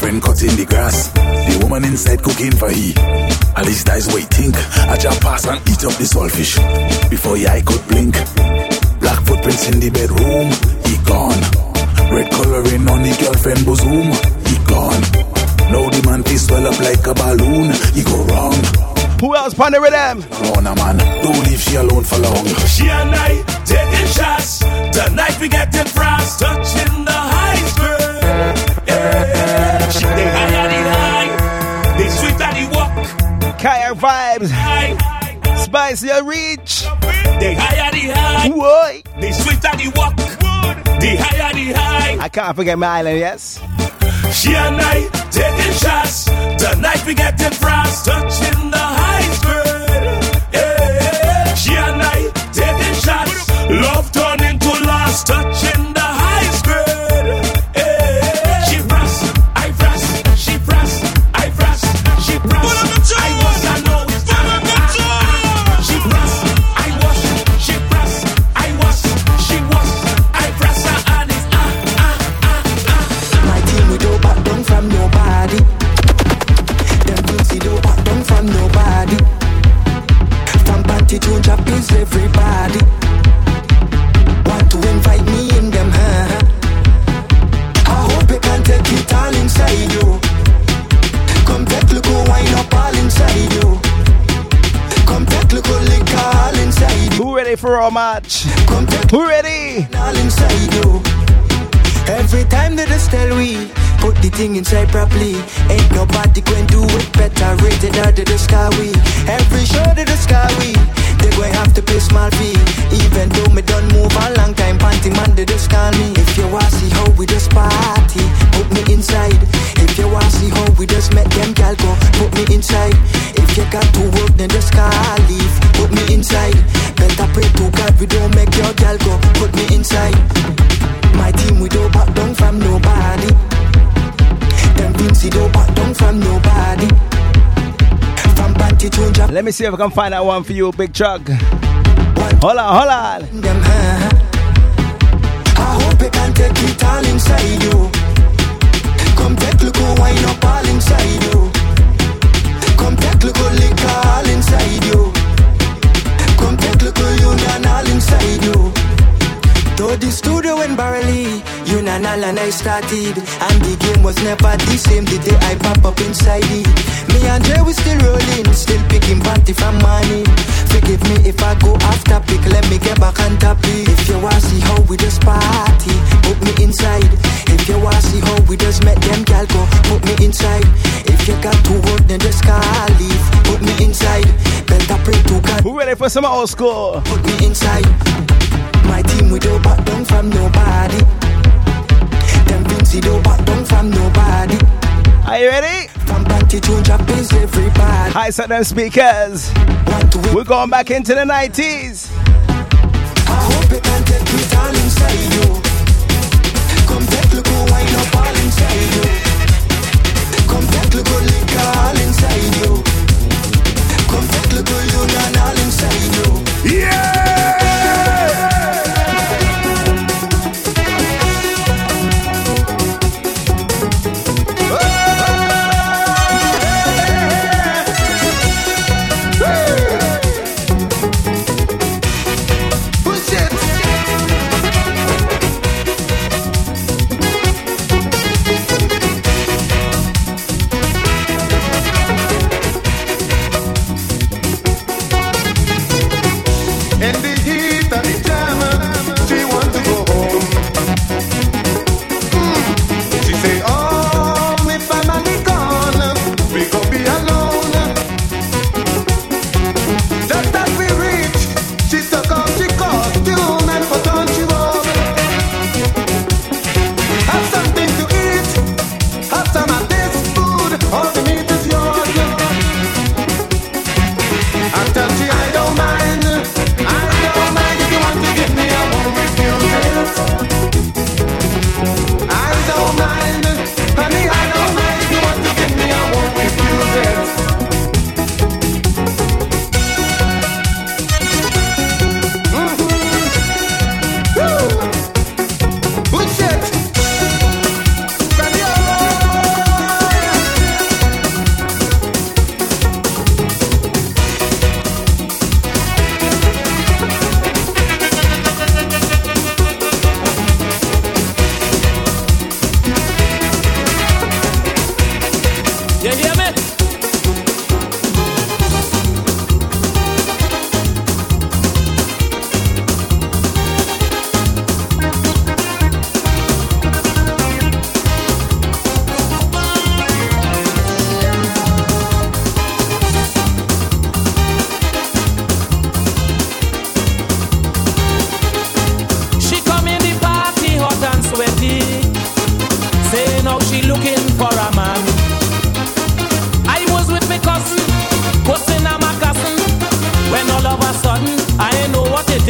The boyfriend cutting the grass. The woman inside cooking for he. At least that's what he think. I just pass and eat up the saltfish before your eye could blink. Black footprints in the bedroom. He gone. Red coloring on the girlfriend bosom. He gone. Now the man face swell up like a balloon. He go wrong. Who else partner with them? Corona man, don't leave she alone for long. She and I taking shots. Tonight we get getting frost, touching the high vibes. Spice your reach. They high at the high, Why? they sweet at the walk. They high at the high. I can't forget my island, yes? She and I taking shots. Tonight we get getting frost, touching the high skirt. Yeah. She and I taking shots. Love turning to lust, touching ready match? Who ready? Every time they tell we put the thing inside properly, ain't nobody going to do it better. Rated out to the sky we. Every show to the sky we. They going have to pay small fee. Even though me done move a long time, panty man they just call me. If you wanna see how we just party, put me inside. Let me see if I can find that one for you, Big Truck. Hold on. I hope you can take it all inside you. Come take look wine up all inside you. Come take look lick all inside you. Come take look union all inside you. Though the studio in Barley, you and all and I started. And the game was never the same the day I pop up inside it. Me and Jay we still rolling, still picking panty from money Forgive me if I go after pick, let me get back on topic. If you wanna see how we just party, put me inside. If you wanna see how we just met them gal go, put me inside you got to work then just leave, put me inside Better pray to God Who ready for some old school? Put me inside. My team we don't back down from nobody. Them Vincy don't back down from nobody. Are you ready? From panty to is everybody. Set them speakers. We're going back into the 90s. I hope you can take it all inside you. Come take look wine up all inside you. Come union all inside you. Yeah!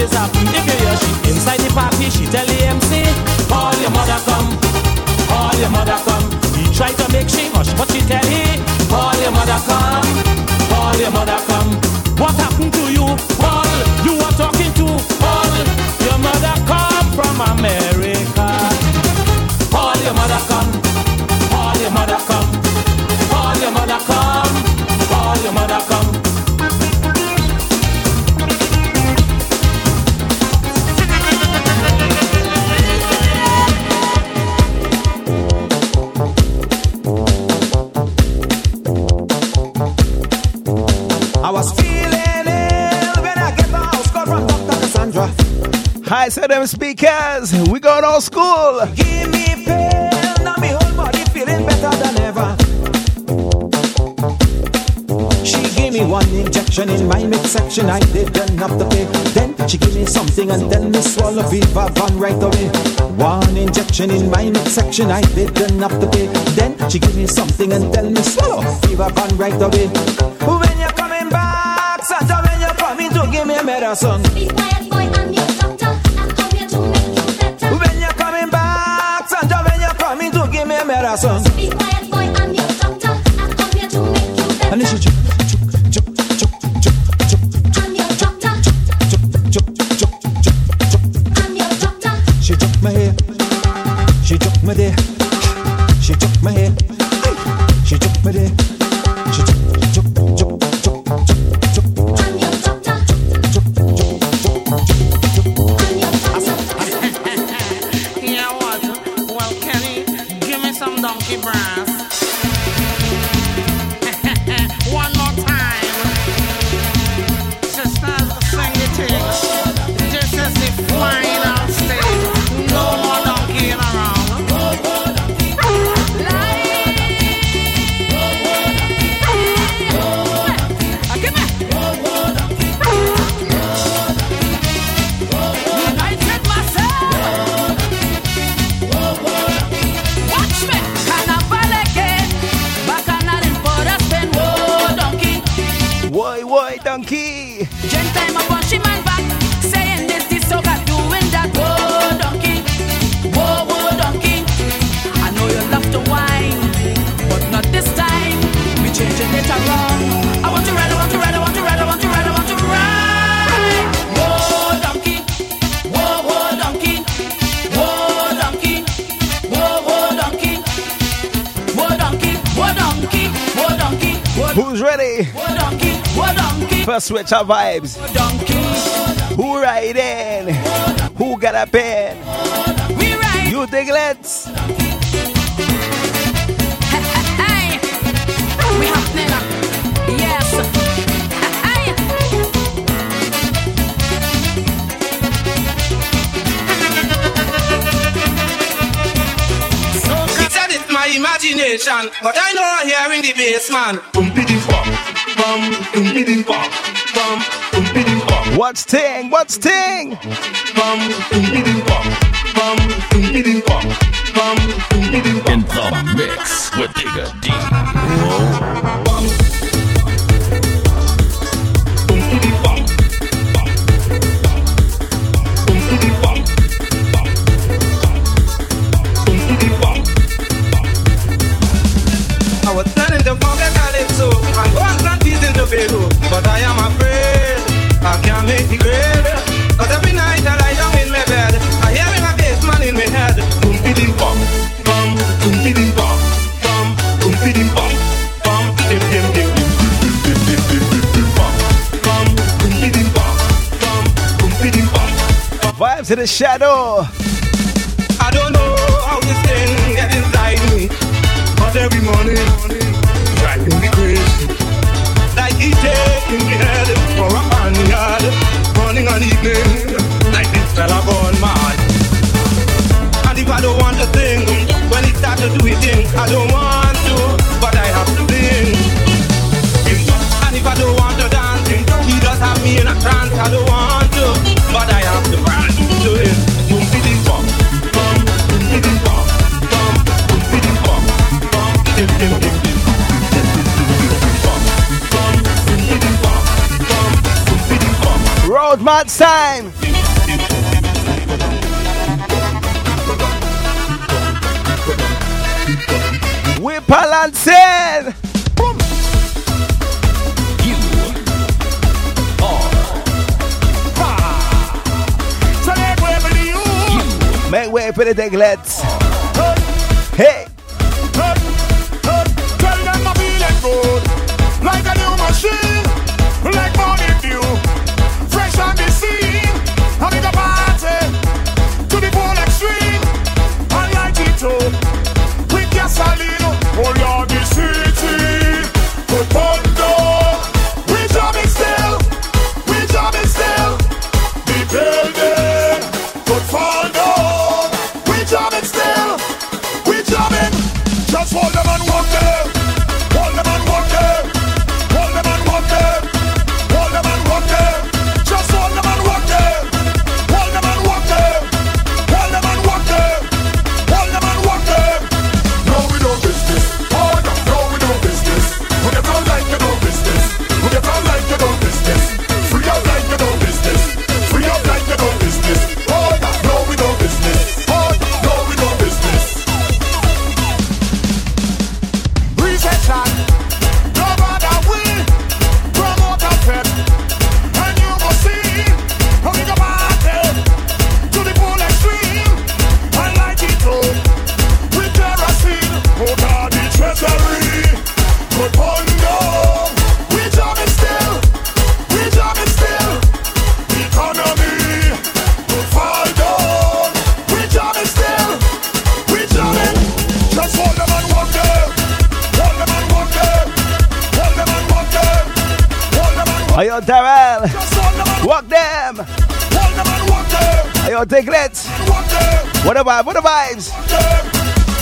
Is happen. If you hear she inside the party, she tell the MC, call your mother come, call your mother come. He try to make she hush, but she tell he, call your mother come, call your mother come. What happened to you, Paul? Hi, so them speakers. We going old school. Give me pill, now me whole body feeling better than ever. She gave me one injection in my midsection, I didn't have to pay. Then she gave me something and then me swallow fever van right away. One injection in my midsection, I didn't have to pay. Then she gave me something and then me swallow fever van right away. When you're coming back, Santa, when you're coming to give me a medicine. corazón. Donkey. First switch our vibes. Who riding? Who got a pen? You diglets. Hey, we happening up. Yes. Hey. He said it's my imagination, but I know I'm hearing the bass man. Boom, biddy, bum, bum, boom, biddy, bum, What's ting? What's ting? To the shadow. I don't know how this thing get inside me, but every morning driving me crazy. Like he's taking me head for a barnyard, morning and evening, like this fella gone mad. And if I don't want to sing, when he start to do his thing, I don't want Mad time. We're balancing. You are. So make way for the deglets.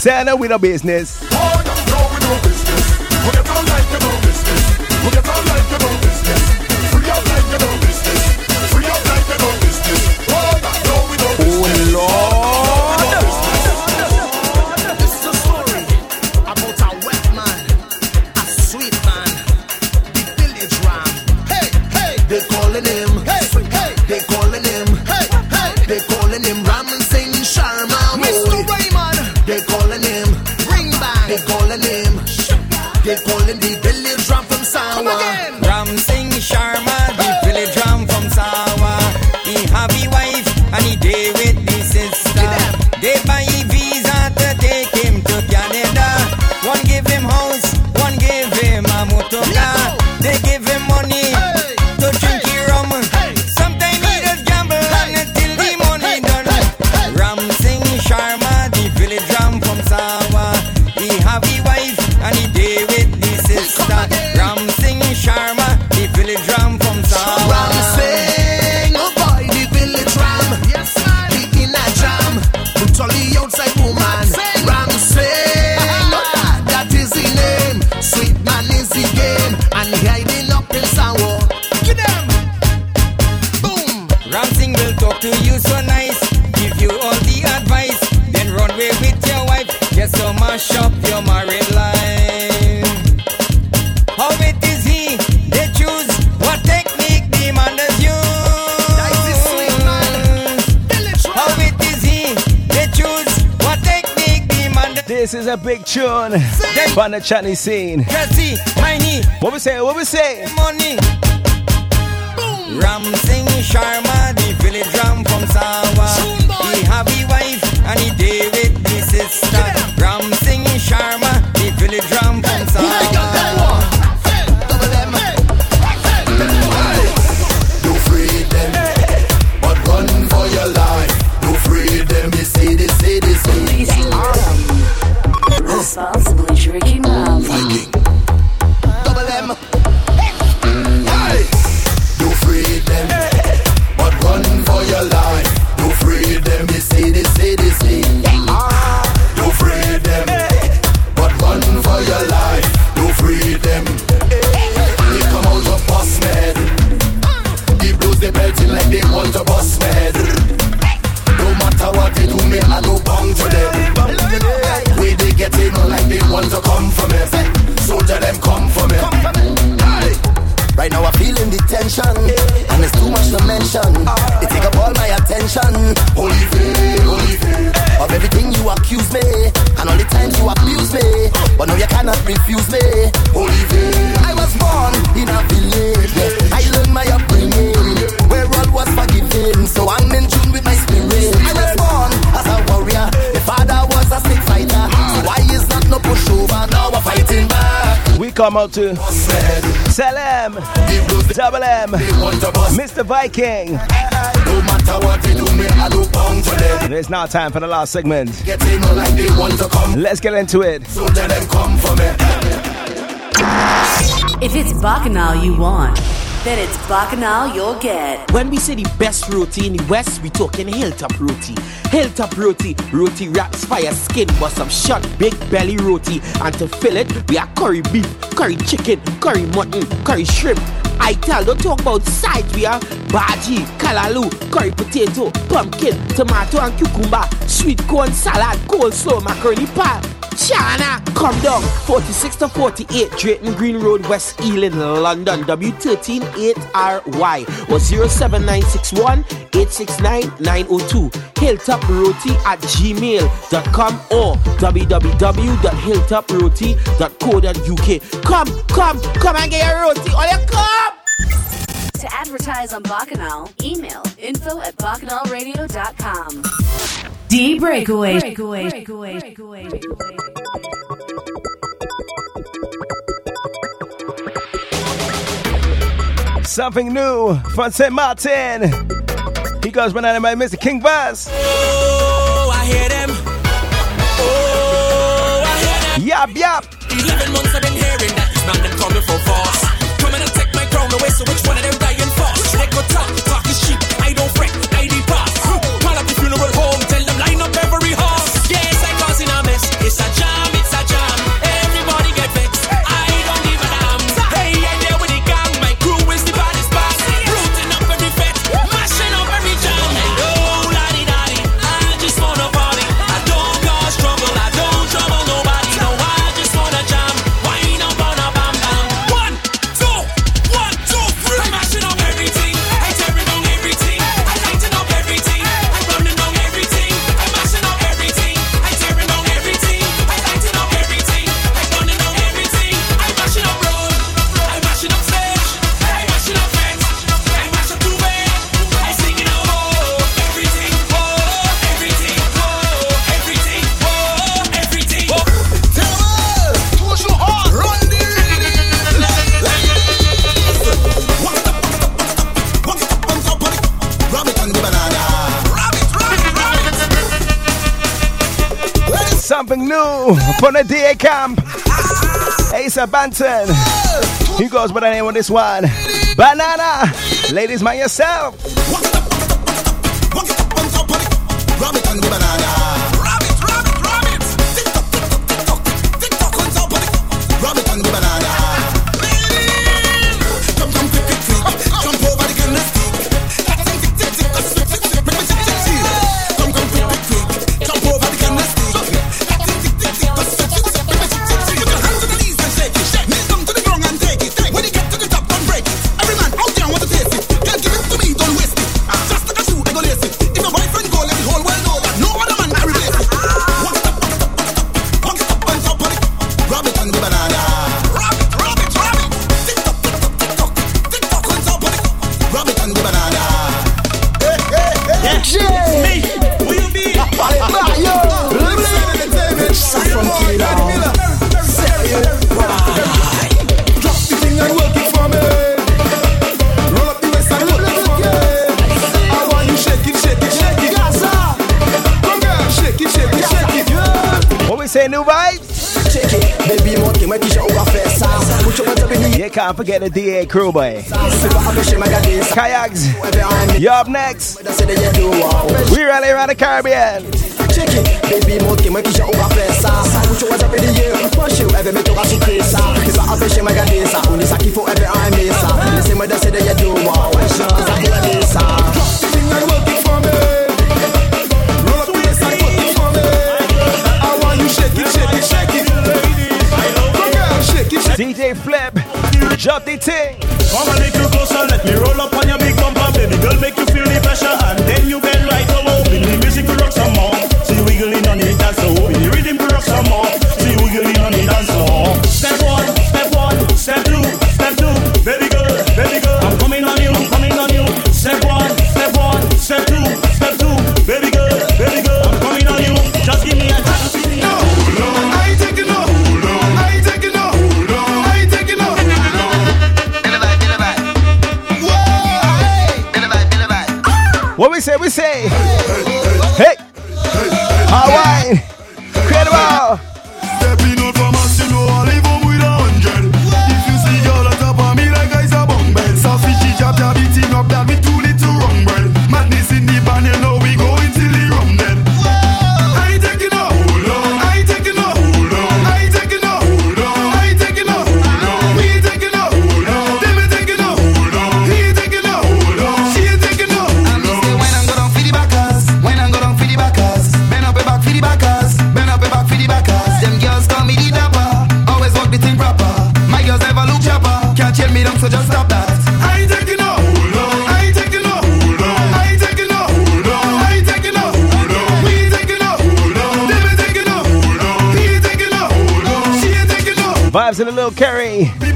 Santa with a business. the Chinese scene. What we say? What we say? out to Salem, Double M, Mr. Viking. It's now time for the last segment. Let's get into it. If it's Bacchanal you want, then it's Bacchanal you'll get. When we say the best roti in the West, we talking hilltop roti. Hilltop roti, roti wraps, fire skin, but some shot, big belly roti. And to fill it, we have curry beef, curry chicken, curry mutton, curry shrimp. I tell, don't talk about sides. We have bhaji, kalalu, curry potato, pumpkin, tomato and cucumber, sweet corn salad, coleslaw, macaroni pie. China. Come down. 46 to 48 Drayton Green Road, West Ealing, London. W13 8RY or 07961 Hilltop 902. Hilltoproti at gmail.com or www.hilltoproti.co.uk. Come, come, come and get your roti oh, or you come. To advertise on Bacchanal, email info at bacchanalradio.com. D Breakaway. Breakaway. Breakaway. Breakaway. Breakaway. something new from St. Martin. He goes by by Mr. King Buzz. Oh, I hear them. Oh, I hear them. Yap, yap. 11 months I've been hearing that this man coming for force. Come and take my crown away, so which one of them Talk. new from the DA camp. Asa Bantan. He goes by the name of this one. Banana. Ladies, by yourself. you can't forget the DA crew, boy. Kayaks, you up next. We rally around the Caribbean. Baby Drop the thing. Little Kerry.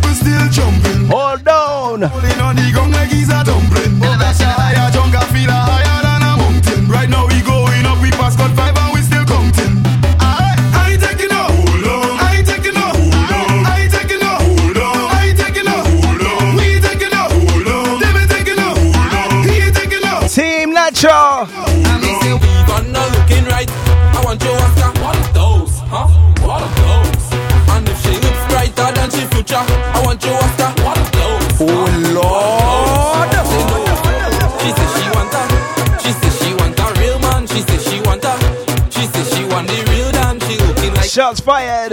Shots fired.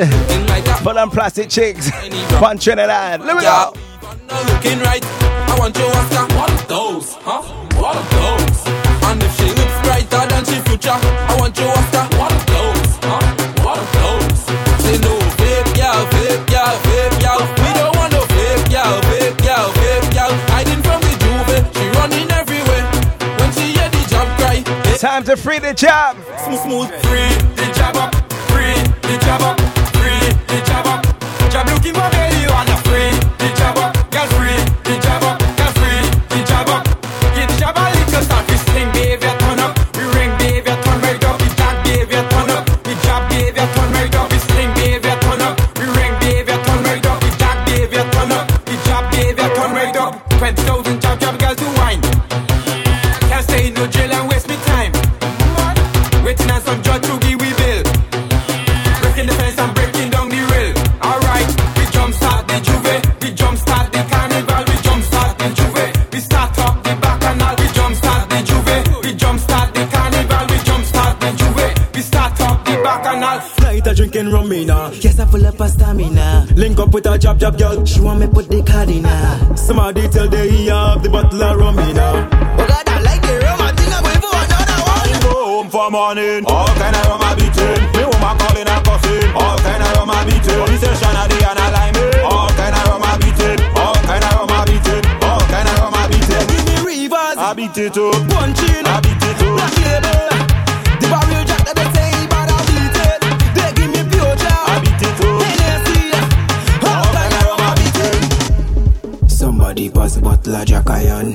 For them plastic chicks. One Trinidad. Let me go. Looking right. I want you Oscar. What of those? Huh? What of those? And if she looks brighter than she future, I want you Oscar. What of those? Huh? What of those? Say no fake girl, fake girl, fake girl. We don't want no fake girl, fake girl, fake girl. Hiding from the juve, she running everywhere. When she hear the job cry, Time to free the job. smooth, smooth, free the job up, drinking rum in her. Yes, I full up of stamina. Link up with a job, job girl. She want me put the card in her. Somebody tell the he have the bottle of rum her. Oh God, I like the rum. I think I'm going for another one. Go home for morning. All kind of rum a beating. Me woman calling and cussing. All kind of rum a beating. Police station a day and a line. All kind of rum a beating. All kind of rum a beating. All kind of rum a beating. Give me rivers. I beat it up. I beat it up. Black label. Pass a bottle of Jack Iron.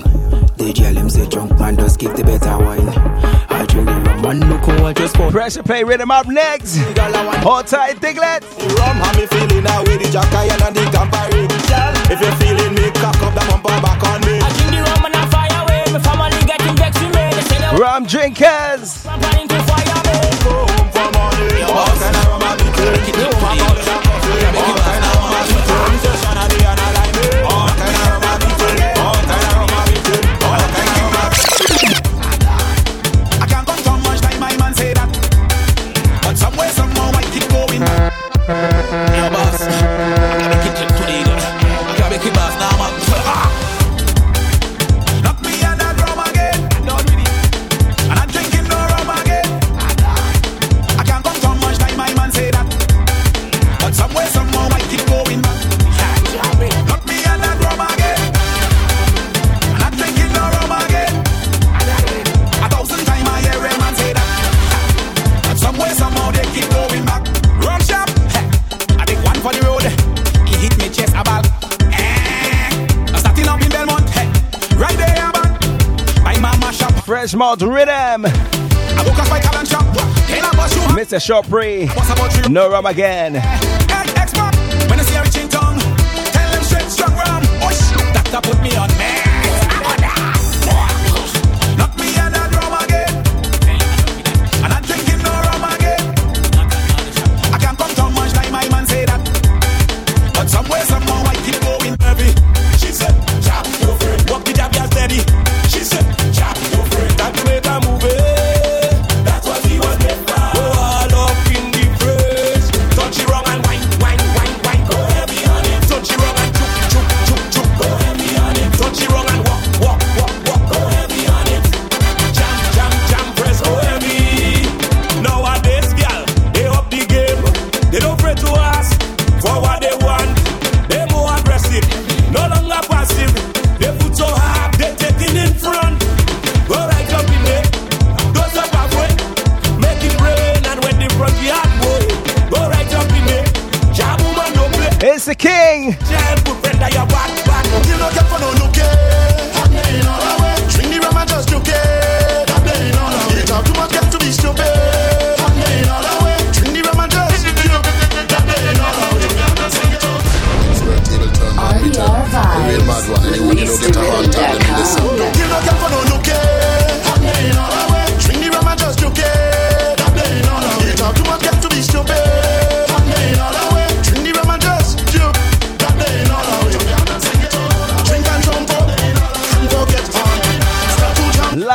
The jail him say drunk man just give the better wine. I drink the rum and look how I just pour. Pressure play rhythm up next. Hold tight, Diglett. Rum have me feeling now with the jack iron and the Campari. If you're feeling me, cock up the bumper back on me. I drink the rum and I fire away. My family getting vexed with me. They say Rum drinkers. Bust you. Mr. Shopri. No rum again. When I see a rich tongue, tell them straight, strong put me on meds.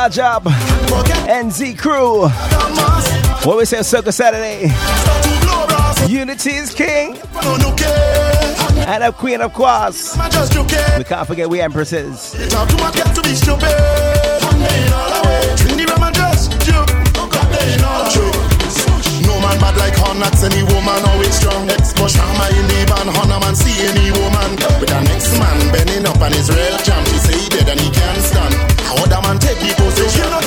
Job NZ Crew. What we say Circle Saturday. Unity is king. And a queen of course. We can't forget we empresses. man bad like Hornets, any woman always strong. Expo Shama in the van, Honor man see any woman. With an next man bending up on his real jam, she say he dead and he can't stand other man take the position.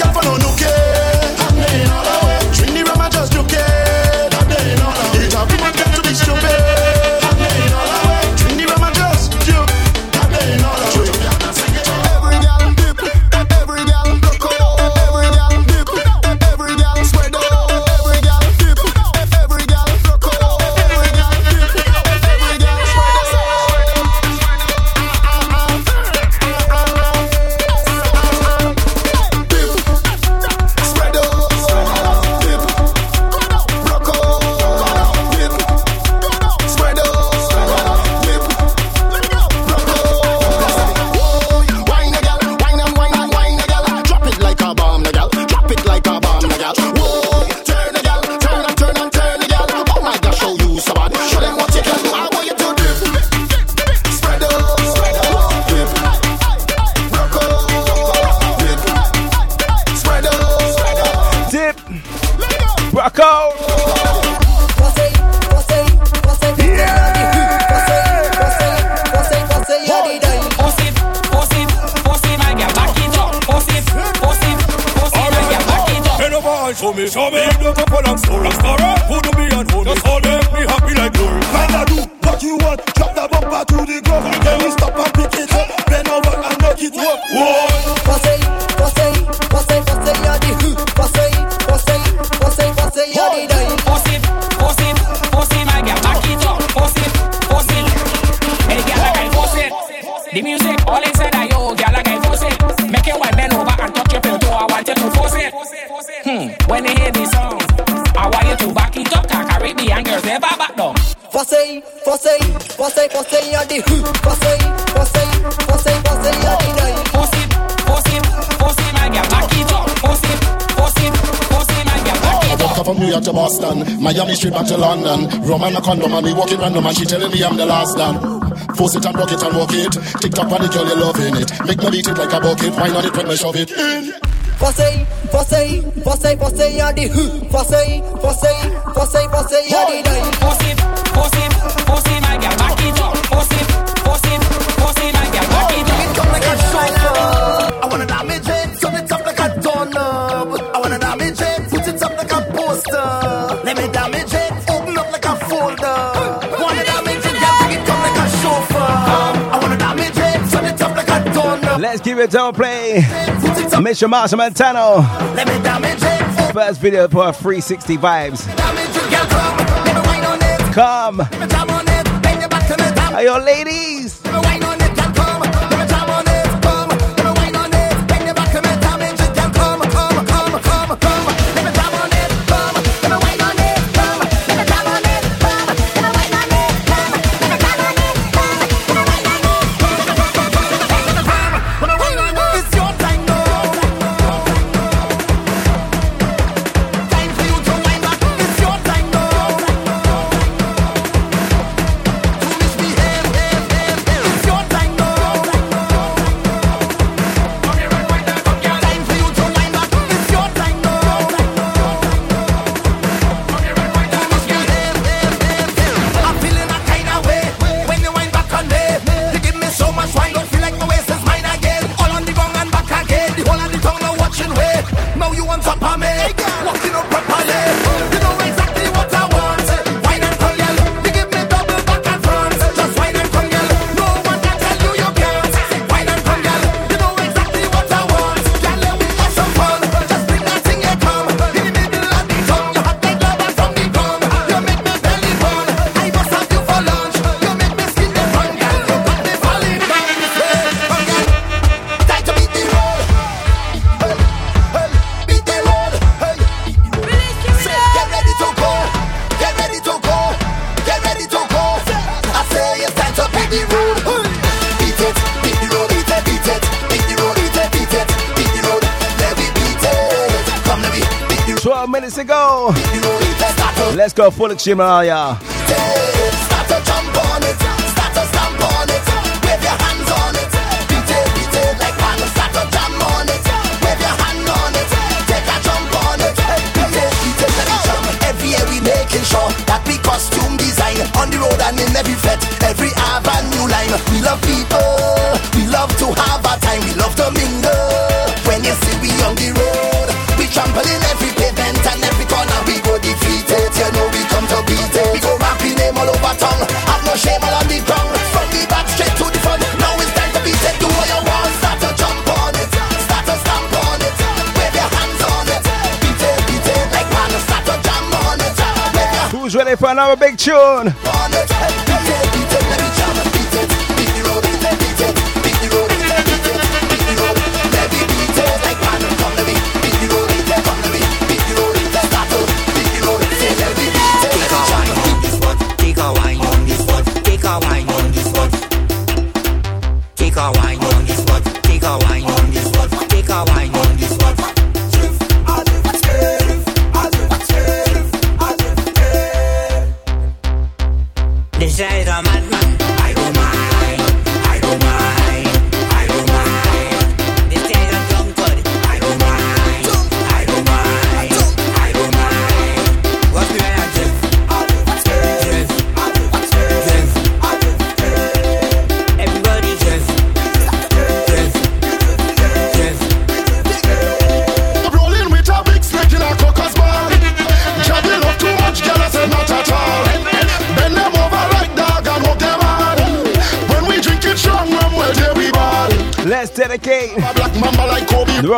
straight back to London. Rum and a condom and me walking random and she telling me I'm the last dan. Force it and rock it and walk it. Tick tock on the girl, you're loving it. Make me beat it like a bucket. Why not it when me shove it in? Fosse, fosse, fosse, fosse, you're the who. Fosse, fosse, fosse, fosse, you're the die. Fosse, fosse, fosse, fosse, Keep it on play. Mr. Machel Montano. First video for 360 vibes. Come. Are your lady? Alex Jeremiah. a big tune.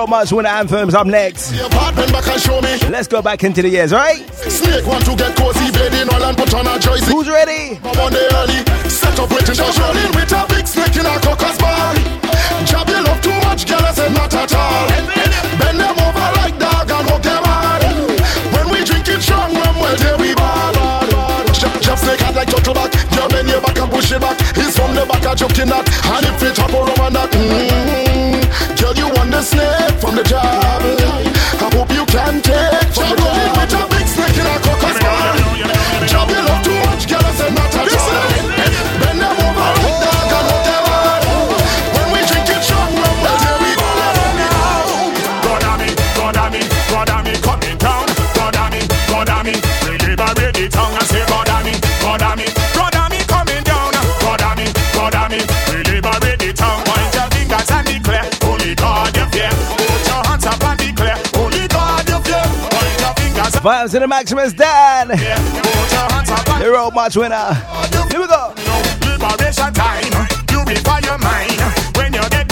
much. Winner anthems up next. Let's go back into the years, right? Snake want to get cozy, in and put on a. Who's ready? Early, set up with rolling with a big snake in a cocker's. Jab you love too much, girl, I said not at all. Bend them over like dog and hook them hard. When we drink it strong, when we're there, we ball. Jab snake like turtle back, your back and push it back. He's from the back, joking that, and if it up that. Mm-hmm snake from the job. I hope you can take Vibes in the maximum is. Hero match winner. Here we go. Liberation time. Your mind when you get.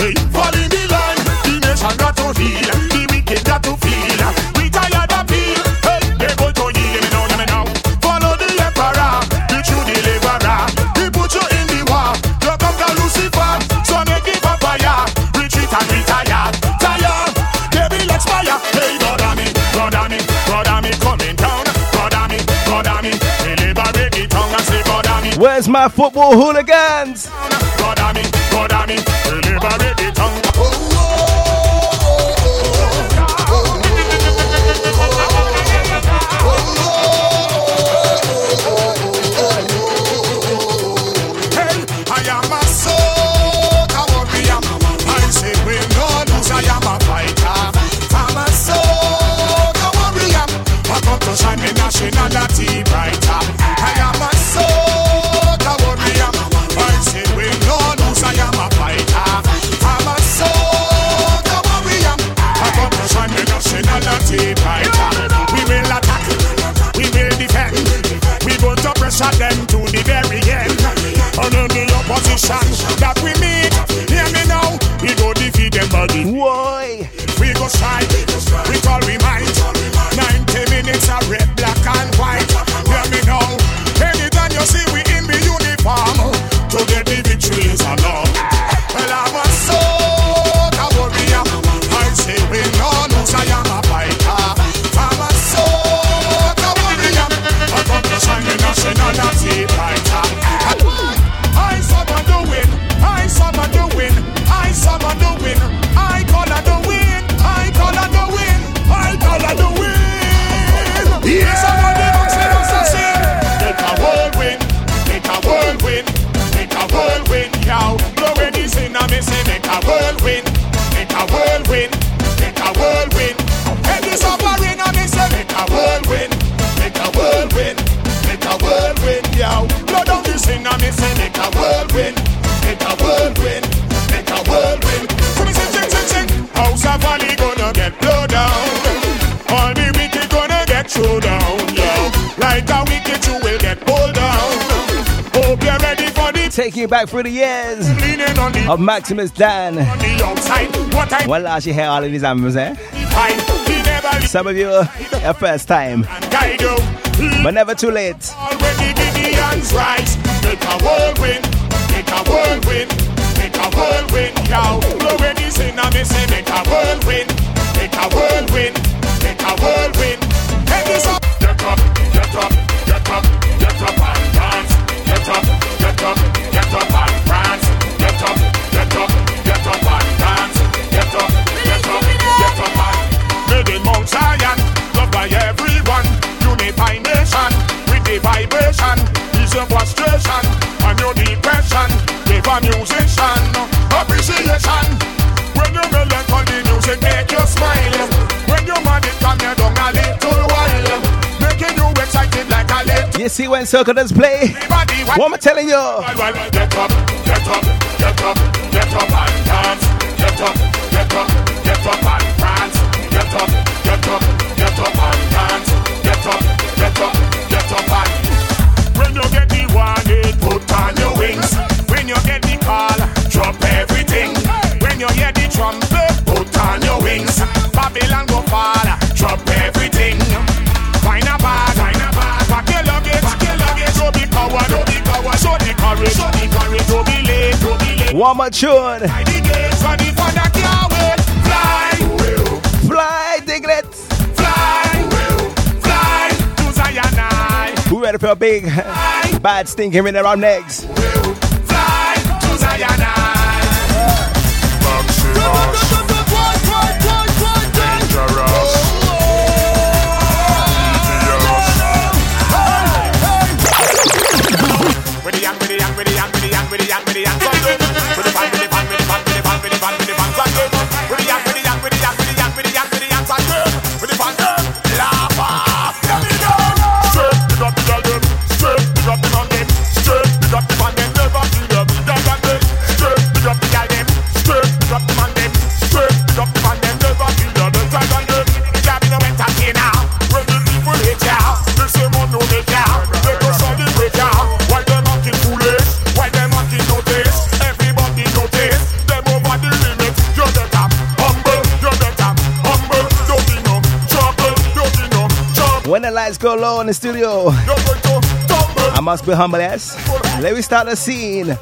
Hey, fall in the line. The nation got to. The wicked got to feel. Where's my football hooligans? God, I mean, God, I mean, nation that we Taking you back through the years of Maximus Dan. Well, last you hear all of these albums, eh? Some of you, your first time, but never too late. already did the hands. Make a whirlwind, make a whirlwind, make a whirlwind, yo. He sing, me say make a whirlwind, make a whirlwind, frustration and your depression. Give a musician appreciation. When you melancholy music make you smile. When you mad it come you down a little while. Making you excited like a little You see when Circle does play? body. What am I telling you? Get up, get up, get up, get up and dance. Get up, get up, get up and dance. Get up, get up, get up and dance. Get up, get up, get up and When you get the warning, put on your wings. When you get the call, drop everything. When you hear the trumpet, put on your wings. Babylon go fall, drop everything. Find a bag, find a bag. Pack your luggage, pack your luggage. Don't be coward, don't be coward. Show the courage, show the courage. Don't be late, don't be late. One more tune. By the gates, for the father can't wait. Fly, Fly, Diglett. fly, For a big bad stinking in around next? Lights go low in the studio. I must be humble as. Let me start the scene.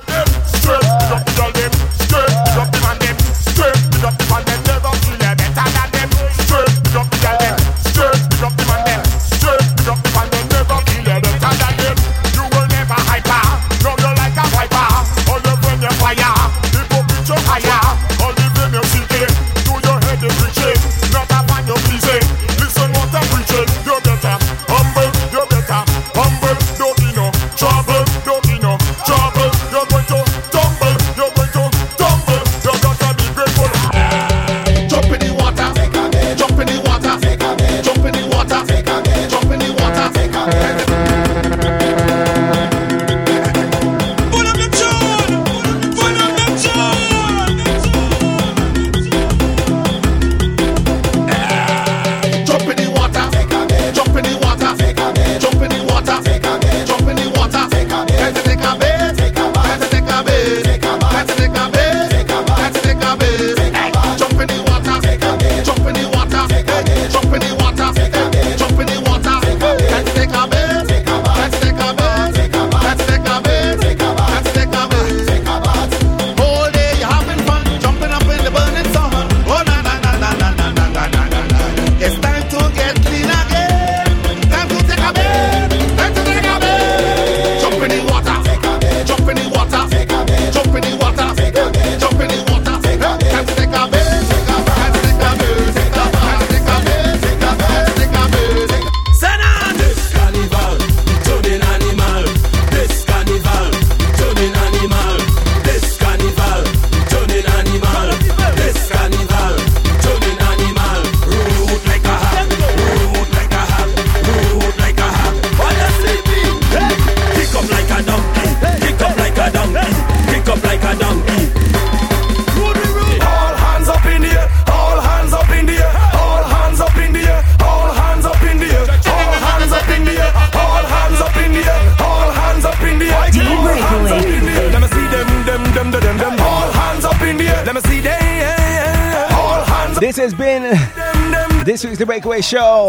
Week's the Breakaway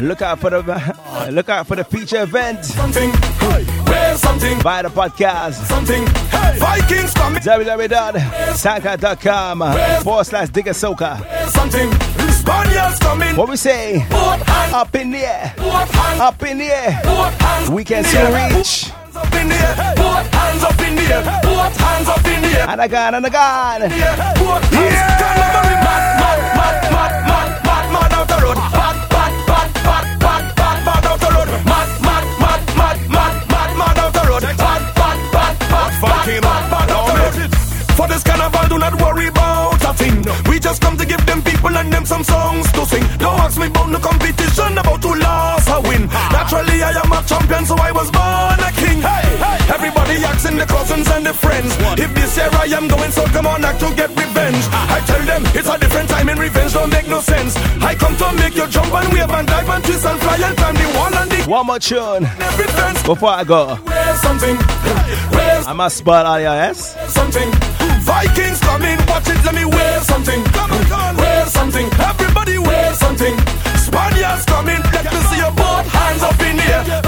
Show. Look out for the *laughs* look out for the feature event. Something, where's something? Buy the podcast. Something, Vikings coming. www.soundcloud.com forward slash digger soca. Something, Spaniards coming. What we say? Up in the air. Up in the air. We can soon reach. Up in the air, both hands up in the air, both hands up in the air. And again and again. Hands, mad, mad, mad, mad, bad, bad, bad the. For this carnival, do not worry about a thing. We just come to give them people and them some songs to sing. Don't ask me about the competition, about to lose or win. Naturally, I am a champion, so I was asking the cousins and the friends. If this year I am going, so come on, act to get revenge. Ah. I tell them it's a different time and revenge don't make no sense. I come to make you jump and wave and dive and twist and fly and climb the wall and the One more tune before I go. Where's something? Where's I must spot yes. something? Vikings coming, watch it, let me wear something. Come on, come on, wear something. Everybody wear something. Spaniards coming, let me see your both hands up in the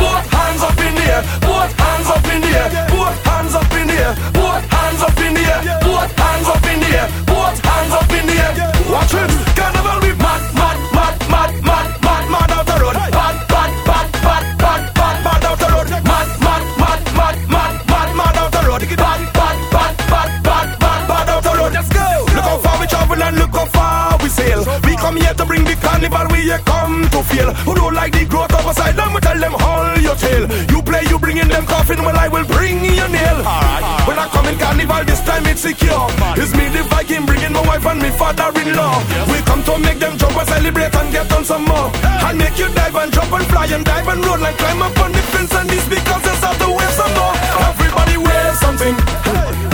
tail. You play, you bring in them coffin, well I will bring your nail. Alright. When I come in carnival, this time it's secure. It's me the Viking bringing my wife and me father-in-law. We come to make them jump and celebrate and get on some more. I'll make you dive and jump and fly and dive and roll and climb up on the fence and this because out to wear some more. Everybody wear something,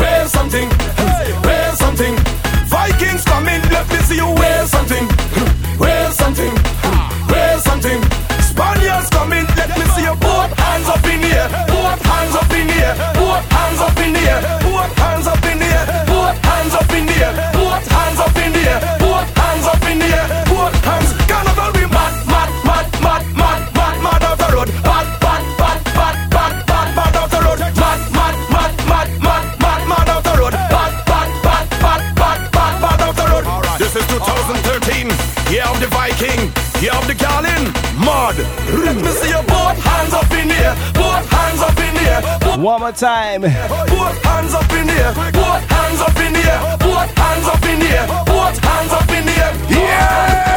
wear something, wear something. Vikings coming, let me see you wear something, up One more time. both hands up in the air, both hands up in the air, both hands up in the air, both hands up in the air. Yeah!